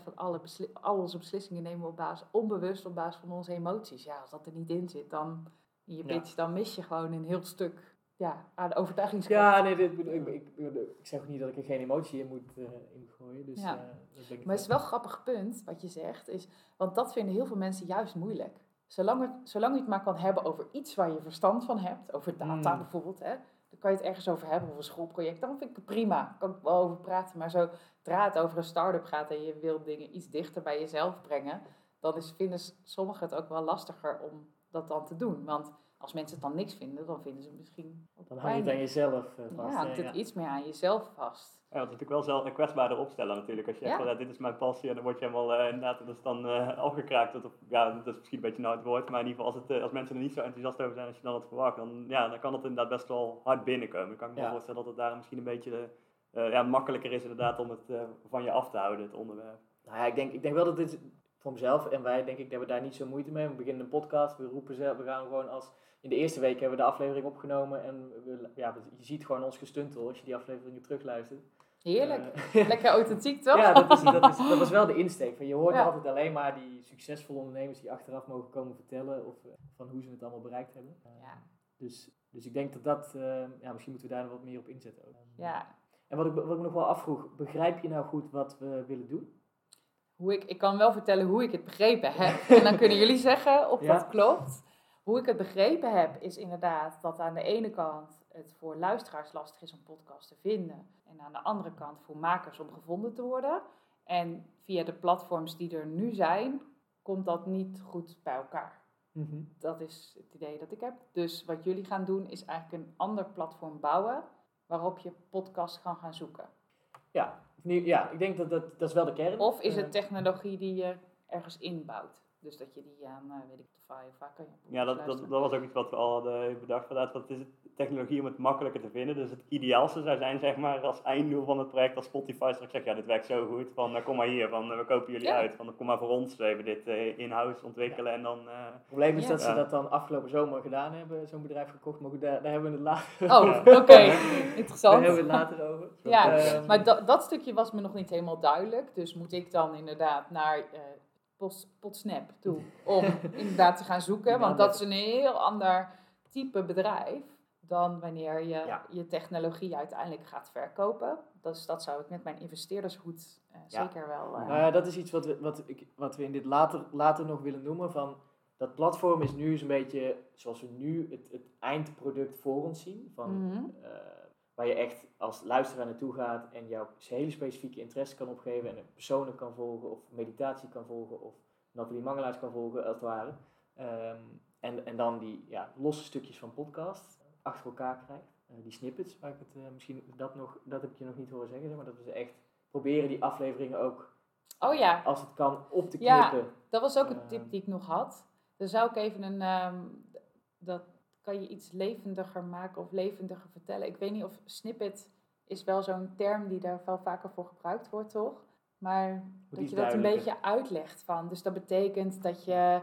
van alle al onze beslissingen nemen we op basis, onbewust op basis van onze emoties. Ja, als dat er niet in zit, dan in je Ja. pitch, dan mis je gewoon een heel stuk ja, aan de overtuigingskracht. Ja, nee, dit, ik, ik, ik, zeg ook niet dat ik er geen emotie in moet, eh, in moet gooien. Dus, Ja. eh, dat ben ik Maar het is wel een grappig punt wat je zegt, is, want dat vinden heel veel mensen juist moeilijk. Zolang, het, zolang je het maar kan hebben over iets waar je verstand van hebt, over data Mm. bijvoorbeeld, hè, dan kan je het ergens over hebben, of een schoolproject, dan vind ik het prima, daar kan ik wel over praten. Maar zodra het over een start-up gaat en je wil dingen iets dichter bij jezelf brengen, dan is, vinden sommigen het ook wel lastiger om dat dan te doen. Want als mensen het dan niks vinden, dan vinden ze het misschien Dan hang je het aan jezelf eh, vast. Ja, hangt het ja. iets meer aan jezelf vast. Ja, dat is natuurlijk wel zelf een kwetsbaarder opstellen natuurlijk. Als je Ja. zegt ja, dit is mijn passie en dan word je helemaal eh, inderdaad, dat is dan eh afgekraakt. Dat, op- ja, dat is misschien een beetje nou het woord, maar in ieder geval als, het, eh, als mensen er niet zo enthousiast over zijn als je dan had verwacht, dan, ja, dan kan dat inderdaad best wel hard binnenkomen. Dan kan ik me Ja. voorstellen dat het daar misschien een beetje eh, ja, makkelijker is inderdaad om het eh, van je af te houden, het onderwerp. Nou ja, ik denk, ik denk wel dat dit voor mezelf en wij denk ik dat we daar niet zo moeite mee. hebben. We beginnen een podcast, we roepen ze, we gaan gewoon als in de eerste week hebben we de aflevering opgenomen en we, ja, je ziet gewoon ons gestuntel als je die afleveringen terugluistert. Heerlijk. Eh, Lekker authentiek, toch? ja, dat, is, dat, is, dat was wel de insteek. Van, je hoort Ja. altijd alleen maar die succesvolle ondernemers die achteraf mogen komen vertellen of, eh, van hoe ze het allemaal bereikt hebben. Eh, Ja. Dus, dus ik denk dat dat, eh, ja, misschien moeten we daar nog wat meer op inzetten. Ook. Ja, En wat ik, wat ik nog wel afvroeg, begrijp je nou goed wat we willen doen? Hoe ik, ik kan wel vertellen hoe ik het begrepen heb. En dan kunnen jullie zeggen of Ja. dat klopt. Hoe ik het begrepen heb, is inderdaad dat aan de ene kant het voor luisteraars lastig is om podcasts te vinden. En aan de andere kant voor makers om gevonden te worden. En via de platforms die er nu zijn, komt dat niet goed bij elkaar. Mhm. Dat is het idee dat ik heb. Dus wat jullie gaan doen, is eigenlijk een ander platform bouwen waarop je podcasts kan gaan zoeken. Ja, ja, ik denk dat dat, dat is wel de kern. Of is Eh, het technologie die je ergens inbouwt? Dus dat je die aan, eh, weet ik, Spotify of waar kan je Ja, dat, dat, dat was ook iets wat we al hadden bedacht. Inderdaad, wat is het technologie om het makkelijker te vinden? Dus het ideaalste zou zijn, zeg maar, als einddoel van het project, als Spotify straks zegt, ja, dit werkt zo goed, van eh, kom maar hier, van eh, we kopen jullie Ja. uit, van kom maar voor ons even dit eh, in-house ontwikkelen en dan... eh, Het probleem is Ja. dat ze dat dan afgelopen zomer gedaan hebben, zo'n bedrijf gekocht. Maar goed, daar, daar hebben we het later, Oh, Ja. oké. daar Interessant. hebben we het later over. Ja, Ehm, Maar dat, dat stukje was me nog niet helemaal duidelijk. Dus moet ik dan inderdaad naar eh Pos- Podsnap toe om inderdaad te gaan zoeken. Want dat is een heel ander type bedrijf dan wanneer je Ja. je technologie uiteindelijk gaat verkopen. Dus dat zou ik met mijn investeerdershoed eh, Ja. zeker wel... eh, Nou ja, dat is iets wat we, wat, ik, wat we in dit later, later nog willen noemen. Van, dat platform is nu zo'n beetje zoals we nu het, het eindproduct voor ons zien. Van, mhm. eh, waar je echt als luisteraar naartoe gaat en jouw hele specifieke interesse kan opgeven. En een personen kan volgen of meditatie kan volgen of Nathalie Mangelaars kan volgen als het ware. Ehm, en, en dan die ja, losse stukjes van podcast achter elkaar krijgt. Eh, die snippets, waar ik het eh, misschien dat nog, dat heb ik je nog niet horen zeggen, zeg maar dat we ze echt proberen die afleveringen ook Oh ja, als het kan op te Ja. knippen. Dat was ook een Ehm. tip die ik nog had. Dan zou ik even een. ehm, dat kan je iets levendiger maken of levendiger vertellen. Ik weet niet of snippet is wel zo'n term die daar wel vaker voor gebruikt wordt, toch? Maar dat je dat een beetje uitlegt van. Dus dat betekent dat je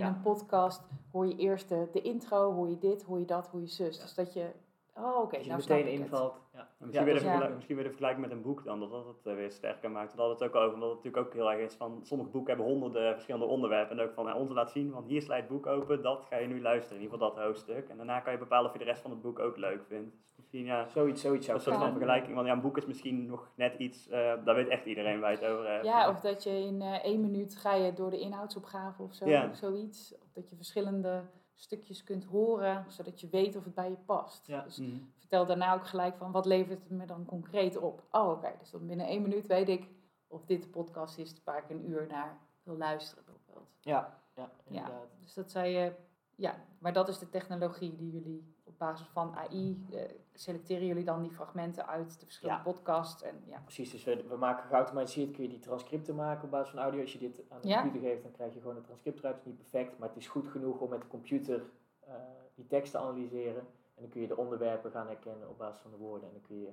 in Ja. een podcast hoor je eerst de, de intro, hoor je dit, hoor je dat, hoor je zus. Ja. Dus dat je. Oh, oké, Als je nou snap meteen invalt. Ja. Misschien, Ja, weer dat ja. vergelijk- misschien weer de vergelijking met een boek dan, dat dat het eh, weer sterker maakt. We hadden het ook over, omdat het natuurlijk ook heel erg is van, sommige boeken hebben honderden verschillende onderwerpen. En ook van, eh, ons laat zien, van hier slijt het boek open, dat ga je nu luisteren, in ieder geval dat hoofdstuk. En daarna kan je bepalen of je de rest van het boek ook leuk vindt. Dus misschien, ja, Zoiets, zoiets zou een soort van vergelijking, want ja, een boek is misschien nog net iets, eh daar weet echt iedereen waar je het over hebt. Ja, of dat je in eh, één minuut ga je door de inhoudsopgave of zo, Ja. of zoiets. Of dat je verschillende stukjes kunt horen, zodat je weet of het bij je past. Ja. Dus Mhm. vertel daarna ook gelijk van, wat levert het me dan concreet op? Oh, oké, dus dan binnen één minuut weet ik of dit de podcast is waar ik een uur naar wil luisteren bijvoorbeeld. Ja, ja, Ja, inderdaad. dus dat zei je, ja, maar dat is de technologie die jullie op basis van AI, eh, selecteren jullie dan die fragmenten uit de verschillende podcasts en ja. Precies, dus we, we maken geautomatiseerd, kun je die transcripten maken op basis van audio. Als je dit aan de Ja. computer geeft, dan krijg je gewoon een transcript eruit. Het is niet perfect, maar het is goed genoeg om met de computer eh, die tekst te analyseren. En dan kun je de onderwerpen gaan herkennen op basis van de woorden. En dan kun je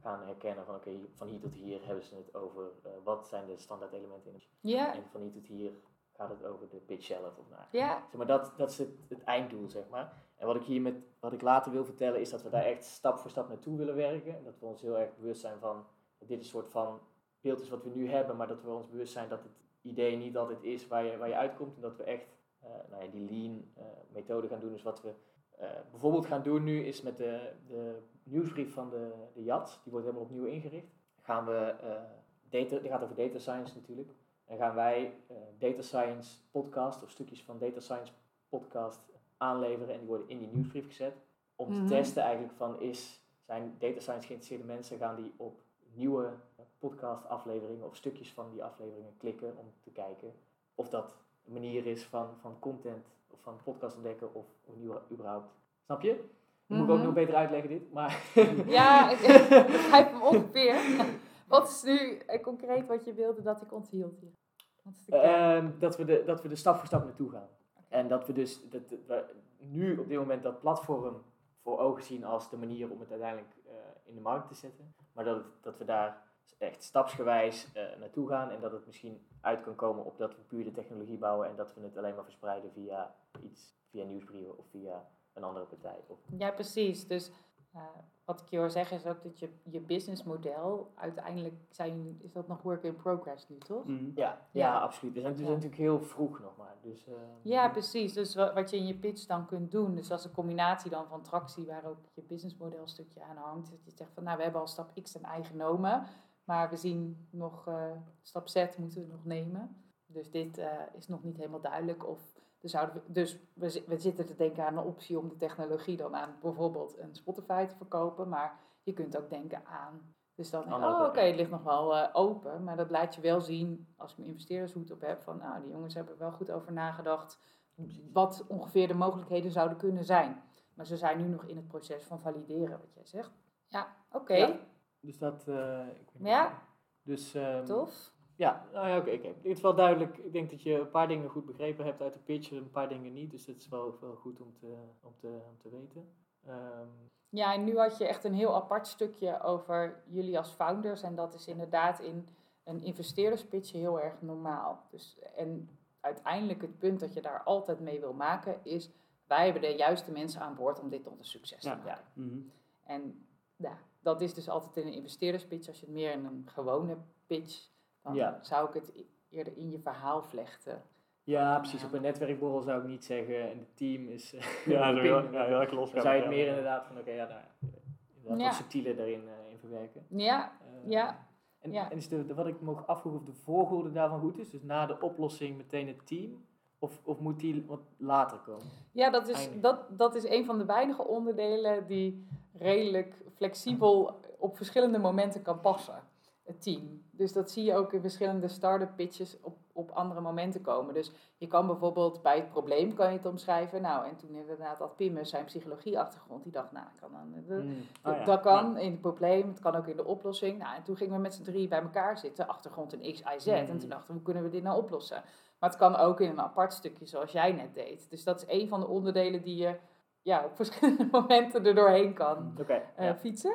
gaan herkennen van oké, van hier tot hier hebben ze het over eh, wat zijn de standaard elementen in. Ja, En van hier tot hier gaat het over de pitch shelf of naar. ja, Zeg maar dat, dat is het, het einddoel, zeg maar. En wat ik hier met, wat ik later wil vertellen, is dat we daar echt stap voor stap naartoe willen werken. En dat we ons heel erg bewust zijn van, dat dit een soort van beeld is wat we nu hebben, maar dat we ons bewust zijn dat het idee niet altijd is waar je, waar je uitkomt. En dat we echt eh, nou ja, die lean eh, methode gaan doen. Dus wat we eh, bijvoorbeeld gaan doen nu is met de, de nieuwsbrief van de, de JAT, die wordt helemaal opnieuw ingericht. Gaan we, data, die gaat over data science natuurlijk. En gaan wij eh, data science podcast of stukjes van data science podcast aanleveren en die worden in die nieuwsbrief gezet. Om te Mhm. testen eigenlijk van is, zijn data science geïnteresseerde mensen, gaan die op nieuwe eh, podcast afleveringen of stukjes van die afleveringen klikken om te kijken of dat een manier is van, van content of van podcast ontdekken of, of nieuwe überhaupt. Snap je? Dat moet ik ook Mhm. nog beter uitleggen dit, maar... Ja, ik begrijp hem ongeveer. Wat is nu eh, concreet wat je wilde dat ik onthield hier? Wat is de kern? Ehm, dat, we de, dat we er stap voor stap naartoe gaan. En dat we dus dat, we nu op dit moment dat platform voor ogen zien als de manier om het uiteindelijk eh, in de markt te zetten. Maar dat, het- dat we daar echt stapsgewijs eh, naartoe gaan en dat het misschien uit kan komen op dat we puur de technologie bouwen en dat we het alleen maar verspreiden via iets, via nieuwsbrieven of via een andere partij. Of, Ja, precies. Dus wat ik je hoor zeggen is ook dat je, je businessmodel, uiteindelijk zijn, is dat nog work in progress nu, toch? Mhm. ja, Ja. ja, absoluut. We zijn, we zijn Ja. natuurlijk heel vroeg nog maar. Dus, eh, Ja, precies. Dus wa- wat je in je pitch dan kunt doen, dus als een combinatie dan van tractie waar ook je businessmodel een stukje aan hangt. Dat je zegt van nou, we hebben al stap X en Y genomen, maar we zien nog eh, stap Z moeten we nog nemen. Dus dit eh, is nog niet helemaal duidelijk of Dus, zouden we, dus we, zi- we zitten te denken aan een optie om de technologie dan aan bijvoorbeeld een Spotify te verkopen. Maar je kunt ook denken aan. Dus dan, oh oké, het ligt nog wel eh, open. Maar dat laat je wel zien, als ik mijn investeerdershoed op heb, van nou, die jongens hebben er wel goed over nagedacht. Wat ongeveer de mogelijkheden zouden kunnen zijn. Maar ze zijn nu nog in het proces van valideren, wat jij zegt. Ja, oké. Ja. Dus dat... eh, ik weet niet. Ja. Dus... ehm, Tof. Ja, nou ja, oké. oké. Het is wel duidelijk. Ik denk dat je een paar dingen goed begrepen hebt uit de pitch, een paar dingen niet. Dus dat is wel, wel goed om te, om te, om te weten. Ehm, Ja, en nu had je echt een heel apart stukje over jullie als founders. En dat is inderdaad in een investeerderspitch heel erg normaal. Dus, en uiteindelijk het punt dat je daar altijd mee wil maken is... wij hebben de juiste mensen aan boord om dit tot een succes te maken. ja, Mhm. En ja, dat is dus altijd in een investeerderspitch. Als je het meer in een gewone pitch... dan Ja. zou ik het eerder in je verhaal vlechten. ja, precies. Op een netwerkborrel zou ik niet zeggen. En het team is. eh, Ja, zo heel, ping. ja, heel erg los. Dan zou je het meer inderdaad van, oké, ja, nou, ja, inderdaad Ja. wat subtieler daarin eh, in verwerken. Ja, Eh, Ja. En, Ja. en is de, de- wat ik me ook afvroeg of de volgorde daarvan goed is, dus na de oplossing meteen het team, of, of moet die wat later komen? Ja, dat is, dat, dat is een van de weinige onderdelen die redelijk flexibel op verschillende momenten kan passen. Het team. Dus dat zie je ook in verschillende start-up pitches op, op andere momenten komen. Dus je kan bijvoorbeeld bij het probleem kan je het omschrijven. Nou, en toen inderdaad had Pim zijn psychologieachtergrond. Die dacht, nou, kan dan, de, Mm. Oh ja, dat kan in het probleem, het kan ook in de oplossing. Nou, en toen gingen we met z'n drie bij elkaar zitten, achtergrond in X, Y, Z. En toen dachten we, hoe kunnen we dit nou oplossen? Maar het kan ook in een apart stukje zoals jij net deed. Dus dat is een van de onderdelen die je ja, op verschillende momenten er doorheen kan Oké, eh, ja. fietsen.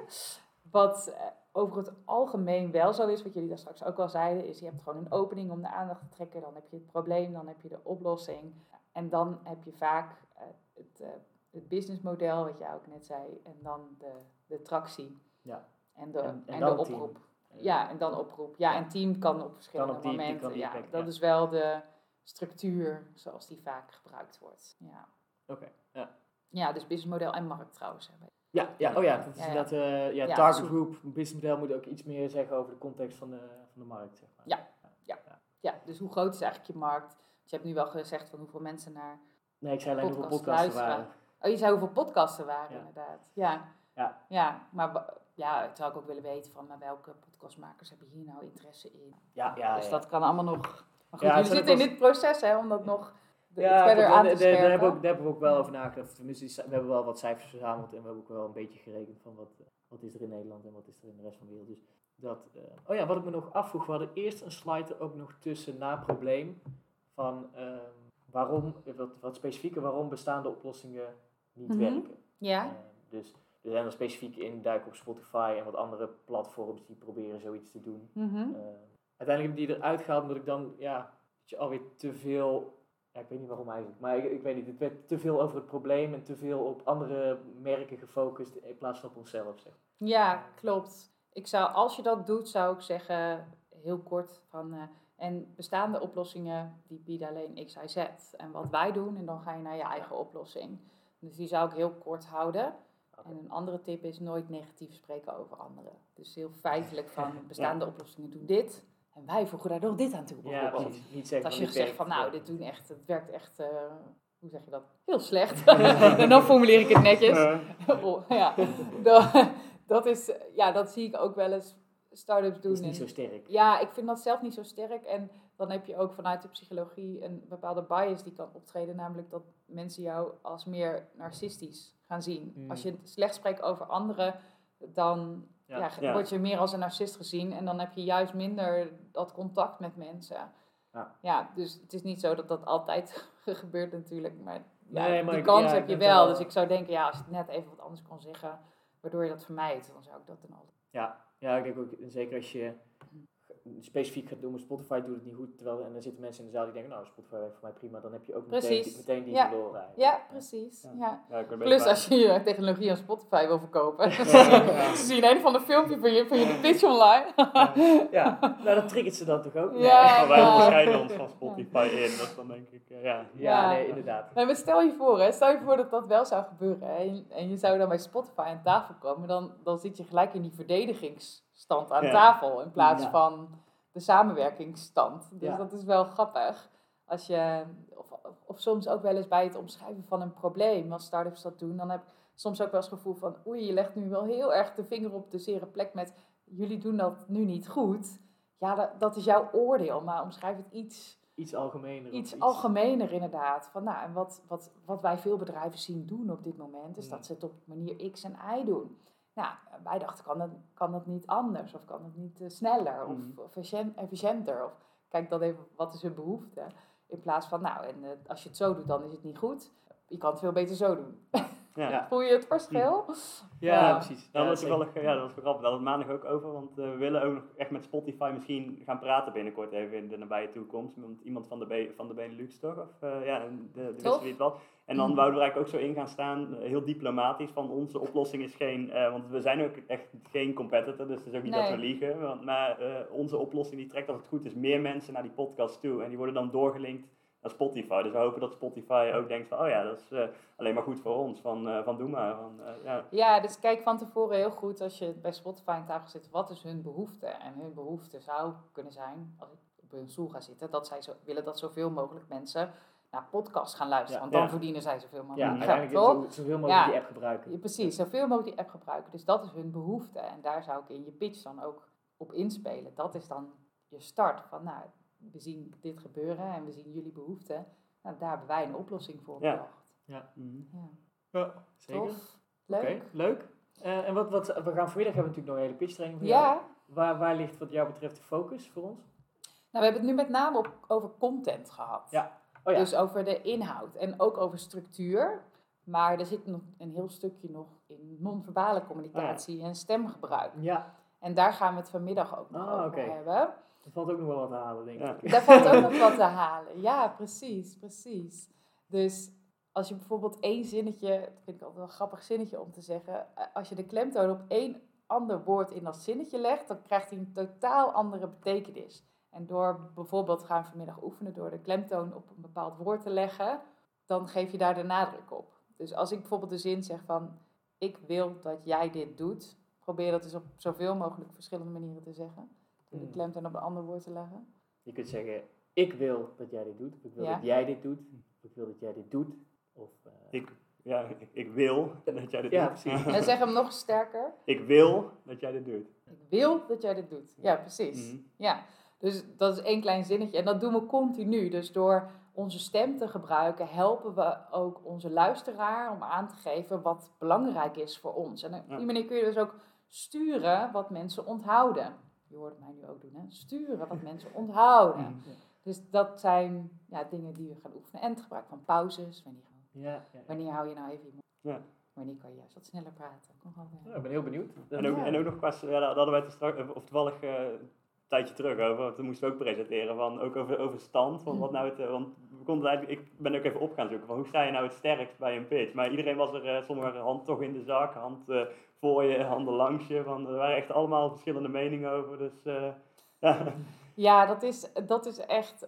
Wat eh, over het algemeen wel zo is, wat jullie daar straks ook al zeiden, is je hebt gewoon een opening om de aandacht te trekken. Dan heb je het probleem, dan heb je de oplossing. En dan heb je vaak eh, het, eh, het businessmodel, wat jij ook net zei, en dan de, de tractie. Ja. En de, En- en en de team. oproep. Ja, en dan oproep. Ja, en team kan op verschillende op die- die momenten. die ja, dat ja. is wel de structuur zoals die vaak gebruikt wordt. Ja, Oké, ja. ja dus businessmodel en markt trouwens. Ja, ja, oh ja, dat is Ja, ja. dat, eh ja, Ja, target group, businessmodel moet ook iets meer zeggen over de context van de, van de markt, zeg maar. Ja. Ja, dus hoe groot is eigenlijk je markt? Want je hebt nu wel gezegd van hoeveel mensen naar... Nee, ik zei alleen hoeveel Podcast podcasten luisteren. waren. Oh, je zei hoeveel podcasten waren Ja. inderdaad. Ja. Ja. Ja, maar ja, het zou ik ook willen weten van maar welke podcastmakers hebben hier nou interesse in? Ja, ja, dus ja. dat kan allemaal nog... Maar goed, Ja, jullie zitten in dit proces hè, om dat nog Ja, verder aan te daar- daar, hebben we ook, daar hebben we ook wel over nagedacht. Tenminste, we hebben wel wat cijfers verzameld en we hebben ook wel een beetje gerekend van wat, eh, wat is er in Nederland en wat is er in de rest van de wereld. Dus dat, eh, oh ja, wat ik me nog afvroeg, we hadden eerst een slide er ook nog tussen na probleem van ehm, waarom, eh, wat, wat specifieker, waarom bestaande oplossingen niet Mhm. werken. Ja, Eh, dus er zijn er specifiek induiken op Spotify en wat andere platforms die proberen zoiets te doen. mhm. Eh, uiteindelijk heb ik die eruit gehaald omdat ik dan, ja, dat je alweer te veel, ja, ik weet niet waarom eigenlijk, maar ik, ik weet niet, het werd te veel over het probleem en te veel op andere merken gefocust in plaats van op onszelf. Zeg. ja, klopt. Ik zou, als je dat doet, zou ik zeggen, heel kort van... eh, en bestaande oplossingen, die bieden alleen X, Y, Z. En wat wij doen, en dan ga je naar je eigen oplossing. Dus die zou ik heel kort houden. En een andere tip is nooit negatief spreken over anderen. Dus heel feitelijk van bestaande oplossingen doen dit. En wij voegen daar nog dit aan toe. Ja, bijvoorbeeld. precies. Niet zeggen Als je zegt van nou, ja. dit doen echt, het werkt echt, eh, hoe zeg je dat? Heel slecht. en dan formuleer ik het netjes. Eh, Oh, ja, dat, dat is, ja, dat zie ik ook wel eens start-ups Dat doen. is niet En- zo sterk. ja, ik vind dat zelf niet zo sterk. En dan heb je ook vanuit de psychologie een bepaalde bias die kan optreden. Namelijk dat mensen jou als meer narcistisch gaan zien. Mm. Als je slecht spreekt over anderen, dan Ja. ja. Ja. word je meer als een narcist gezien. En dan heb je juist minder dat contact met mensen. Ja. dus het is niet zo dat dat altijd gebeurt natuurlijk. Maar, ja, Nee, maar die kans ja, heb je wel. Dus ik zou denken, ja, als je het net even wat anders kon zeggen, waardoor je dat vermijdt, dan zou ik dat dan altijd. Ja, ja, ik denk ook, zeker als je specifiek gaat doen met Spotify, doet het niet goed. Terwijl, en dan zitten mensen in de zaal die denken, nou, Spotify werkt voor mij prima. Dan heb je ook meteen, Precies. meteen die Ja. verloren eigenlijk. Ja, precies. Ja. Ja. Plus als je je technologie aan Spotify wil verkopen. Ja. Ze zien een van de filmpje van je, van je pitch online. Ja, nou dat triggert ze dan toch ook? Nee. Ja. Maar wij onderscheiden ons van Spotify in, dus dan denk ik, eh, ja. Ja, Ja. nee, inderdaad. Nee, maar stel je voor, hè, stel je voor dat dat wel zou gebeuren. Hè, en, en je zou dan bij Spotify aan tafel komen. Dan, dan zit je gelijk in die verdedigingsstand aan Ja. tafel. In plaats Ja. van de samenwerkingsstand. Dus Ja. dat is wel grappig. Als je, of, of soms ook wel eens bij het omschrijven van een probleem, als start-ups dat doen, dan heb ik soms ook wel eens het gevoel van, oei, je legt nu wel heel erg de vinger op de zere plek met, jullie doen dat nu niet goed. Ja, dat, dat is jouw oordeel, maar omschrijf het iets, Iets algemener. iets algemener inderdaad. Van, nou, en wat, wat, wat wij veel bedrijven zien doen op dit moment, is Mm. dat ze het op manier X en Y doen. Nou, wij dachten, kan dat, kan dat niet anders? Of kan dat niet eh, sneller? Of, Mm. of efficient- efficiënter? Of kijk dan even, wat is hun behoefte? In plaats van, nou, en eh, als je het zo doet, dan is het niet goed. Je kan het veel beter zo doen. Ja. Ja. Voel je het verschil? Ja, Ja. precies. Dat Ja, was toevallig, ja, dat was wel grappig. Daar hadden we het maandag ook over, want eh, we willen ook nog echt met Spotify misschien gaan praten binnenkort even in de nabije toekomst. Want iemand van de, van de Benelux toch? Of, ja, de, de, de wisten wie het was. En dan wouden we er eigenlijk ook zo in gaan staan, eh, heel diplomatisch, van onze oplossing is geen, eh, want we zijn ook echt geen competitor, dus het is ook niet dat we liegen. Want, maar eh, onze oplossing die trekt als het goed is meer mensen naar die podcast toe en die worden dan doorgelinkt naar Spotify. Dus we hopen dat Spotify ook denkt van, oh ja, dat is alleen maar goed voor ons, van, van doe maar. Van, ja. Ja, dus kijk van tevoren heel goed als je bij Spotify aan tafel zit, wat is hun behoefte? En hun behoefte zou kunnen zijn, als ik op hun stoel ga zitten, dat zij zo, willen dat zoveel mogelijk mensen naar podcasts gaan luisteren. Ja. want dan Ja. verdienen zij zoveel Ja, mogelijk geld, uiteindelijk toch? zo, zoveel mogelijk Ja. die app gebruiken. Ja, precies, zoveel mogelijk die app gebruiken. Dus dat is hun behoefte. En daar zou ik in je pitch dan ook op inspelen. Dat is dan je start van, nou, we zien dit gebeuren en we zien jullie behoeften. Nou, daar hebben wij een oplossing voor Ja. bedacht. Mhm. Ja. Ja, zeker. Tof. Leuk. Leuk. Eh, en wat, wat, we gaan vanmiddag hebben we natuurlijk nog een hele pitch training voor jou. Ja, Waar, waar ligt wat jou betreft de focus voor ons? nou, we hebben het nu met name op, over content gehad. Ja. Oh ja. Dus over de inhoud en ook over structuur. Maar er zit nog een heel stukje nog in non-verbale communicatie en stemgebruik. Ja, En daar gaan we het vanmiddag ook nog Ah, over oké. hebben. er valt ook nog wel wat te halen, denk Ja. ik. Daar valt ook nog wat te halen. Ja, precies, precies. Dus als je bijvoorbeeld één zinnetje, dat vind ik altijd wel een grappig zinnetje om te zeggen. eh, Als je de klemtoon op één ander woord in dat zinnetje legt, dan krijgt hij een totaal andere betekenis. En door bijvoorbeeld gaan vanmiddag oefenen door de klemtoon op een bepaald woord te leggen, dan geef je daar de nadruk op. Dus als ik bijvoorbeeld de zin zeg van, ik wil dat jij dit doet, probeer dat dus op zoveel mogelijk verschillende manieren te zeggen. Door de Mm. klemtoon op een ander woord te leggen. Je kunt zeggen, ik wil dat jij dit doet. Ik wil Ja. dat jij dit doet. Ik wil dat jij dit doet. Of, eh, Ik, ja, ik, ik wil dat jij dit Ja, doet. precies. En zeg hem nog sterker. ik wil dat jij dit doet. Ik wil dat jij dit doet. Ja, precies. Mhm. Ja, dus dat is één klein zinnetje. En dat doen we continu. Dus door onze stem te gebruiken, helpen we ook onze luisteraar om aan te geven wat belangrijk is voor ons. En op die manier kun je dus ook sturen wat mensen onthouden. Je hoort mij nu ook doen, hè? Sturen wat mensen onthouden. Dus dat zijn ja, dingen die we gaan oefenen. En het gebruik van pauzes. Wanneer, ja, ja, ja. wanneer hou je nou even je mond? Wanneer kan je juist wat sneller praten? Kom gewoon, ik ben heel benieuwd. En ook, Ja. en ook nog qua, ja, dat hadden wij te strak, of toevallig eh, tijdje terug over, want toen moesten we ook presenteren, van, ook over, over stand, van wat nou het, eh, want we konden eigenlijk, ik ben ook even op gaan zoeken, van hoe sta je nou het sterkst bij een pitch, maar iedereen was er, uh, sommigen hand toch in de zak, hand eh, voor je, handen langs je, van, er waren echt allemaal verschillende meningen over, dus eh, ja. Ja, dat is, dat is echt.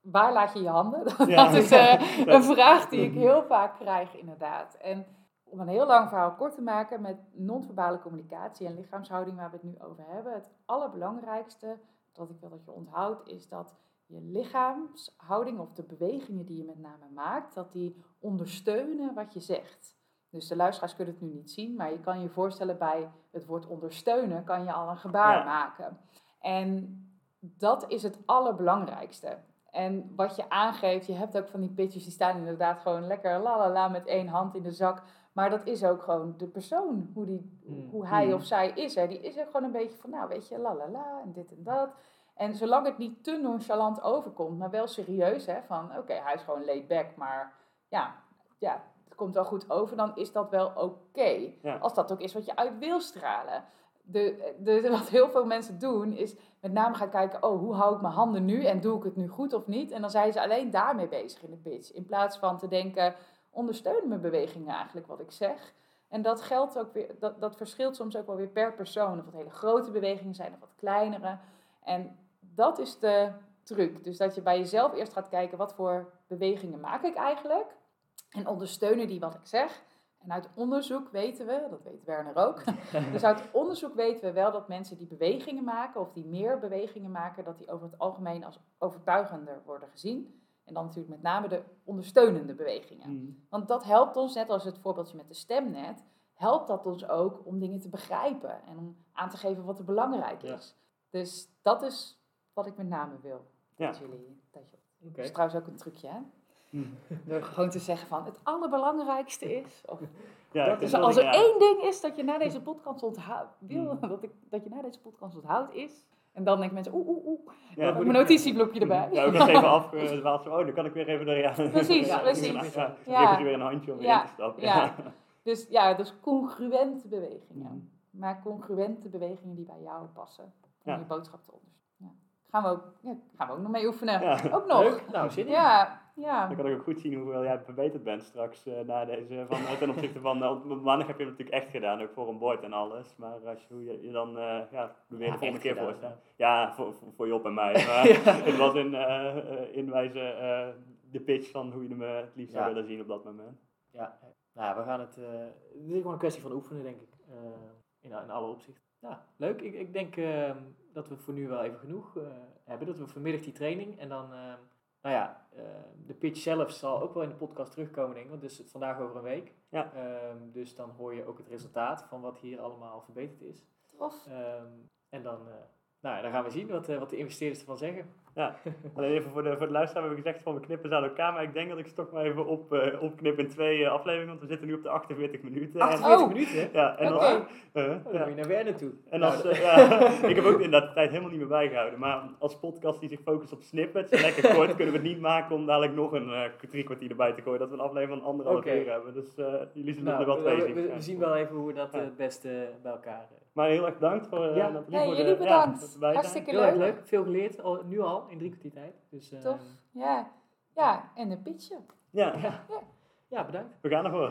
Waar laat je je handen? Dat, Ja. is eh, een vraag die ik heel vaak krijg, inderdaad. En om een heel lang verhaal kort te maken met non-verbale communicatie en lichaamshouding, waar we het nu over hebben. Het allerbelangrijkste dat ik wil dat je onthoudt, is dat je lichaamshouding of de bewegingen die je met name maakt, dat die ondersteunen wat je zegt. Dus de luisteraars kunnen het nu niet zien, maar je kan je voorstellen bij het woord ondersteunen kan je al een gebaar Ja. maken. En dat is het allerbelangrijkste. En wat je aangeeft, je hebt ook van die pitches die staan inderdaad gewoon lekker la la la met één hand in de zak. Maar dat is ook gewoon de persoon, hoe, die, Mm. hoe hij Mm. of zij is. Hè. Die is ook gewoon een beetje van, nou weet je, la la la en dit en dat. En zolang het niet te nonchalant overkomt, maar wel serieus, hè, van oké, hij is gewoon laid back, maar ja, ja, het komt wel goed over, dan is dat wel oké. Ja. Als dat ook is wat je uit wil stralen. De, de, wat heel veel mensen doen, is met name gaan kijken, oh, hoe hou ik mijn handen nu en doe ik het nu goed of niet? En dan zijn ze alleen daarmee bezig in de pitch. In plaats van te denken, ondersteunen mijn bewegingen eigenlijk wat ik zeg? En dat geldt ook weer, dat, dat verschilt soms ook wel weer per persoon. Of het hele grote bewegingen zijn of wat kleinere. En dat is de truc. Dus dat je bij jezelf eerst gaat kijken, wat voor bewegingen maak ik eigenlijk? En ondersteunen die wat ik zeg? En uit onderzoek weten we, dat weet Werner ook, dus uit onderzoek weten we wel dat mensen die bewegingen maken, of die meer bewegingen maken, dat die over het algemeen als overtuigender worden gezien. En dan natuurlijk met name de ondersteunende bewegingen. Mm. Want dat helpt ons, net als het voorbeeldje met de stem net, helpt dat ons ook om dingen te begrijpen en om aan te geven wat er belangrijk is. Dus dat is wat ik met name wil. Ja. Dat jullie, dat je, Oké. dat is trouwens ook een trucje, hè? Mm. Door gewoon te zeggen van het allerbelangrijkste is. Of, Ja, Dat vind als er ja. één ding is dat je na deze podcast onthoudt, wil Mm. dat, ik, dat je na deze podcast onthoudt is. En dan denken mensen, oeh, oeh, oeh. Ja, moet mijn ik- notitieblokje erbij. Ja, ook nog even afgedwaald. Oh, dan kan ik weer even door. Ja. Precies, ja, precies. Ja, Ja. geef je weer een handje om weer Ja, in te stappen. ja. Dus ja, dus congruente bewegingen. Mhm. Maar congruente bewegingen die bij jou passen. Om Ja. je boodschap te ondersteunen. Gaan, we ook, ja, gaan we ook nog mee oefenen. Ja. Ook nog. Leuk. Nou, zin in. Ja, ja. Dan kan ik ook goed zien hoeveel jij verbeterd bent straks eh, na deze. Van, eh, ten opzichte van. eh, want maandag heb je het natuurlijk echt gedaan, ook voor een bord en alles. Maar als je, hoe je, je dan. eh ja, weer Ja, de volgende keer voorstellen. Ja, voor, voor, voor Job en mij. Maar het was in eh, eh, inwijzen eh, de pitch van hoe je hem eh, het liefst zou willen zien op dat moment. Ja, nou we gaan het. eh, het is gewoon een kwestie van oefenen, denk ik. eh, in, in alle opzichten. Ja, leuk. Ik, ik denk ehm, dat we voor nu wel even genoeg eh, hebben. Dat we vanmiddag die training en dan. ehm, nou ja, eh, de pitch zelf zal ook wel in de podcast terugkomen, denk ik. Want dus het is vandaag over een week. Ja. Ehm, dus dan hoor je ook het resultaat van wat hier allemaal verbeterd is. Tof. Ehm, en dan, eh, nou ja, dan gaan we zien wat, eh, wat de investeerders ervan zeggen. Alleen even voor de, voor de luisteraar hebben we gezegd van we knippen ze aan elkaar. Maar ik denk dat ik ze toch maar even op, eh, opknip in twee eh, afleveringen. Want we zitten nu op de 48 minuten. En, 48 Oh. minuten, hè? ja, en als, Oh, dan ja. moet je naar Werner toe. En als, ja, ik heb ook inderdaad de tijd helemaal niet meer bijgehouden. Maar als podcast die zich focust op snippets, en lekker kort, kunnen we het niet maken om dadelijk nog een drie kwartier erbij te gooien. Dat we een aflevering van anderhalf Oké. uur hebben. Dus jullie zullen nou, er wel we, twee we- zien. we, we Ja. zien wel even hoe we dat Ja. het beste bij elkaar... Maar heel erg bedankt voor eh, Ja. Nathalie, Ja, voor jullie de, bedankt. Ja, dat. Hartstikke Heel erg leuk. leuk, veel geleerd, al, nu al, in drie kwartier tijd. Dus, eh, Tof. Ja. ja, en een pitje. Ja, Ja. ja, bedankt. we gaan ervoor.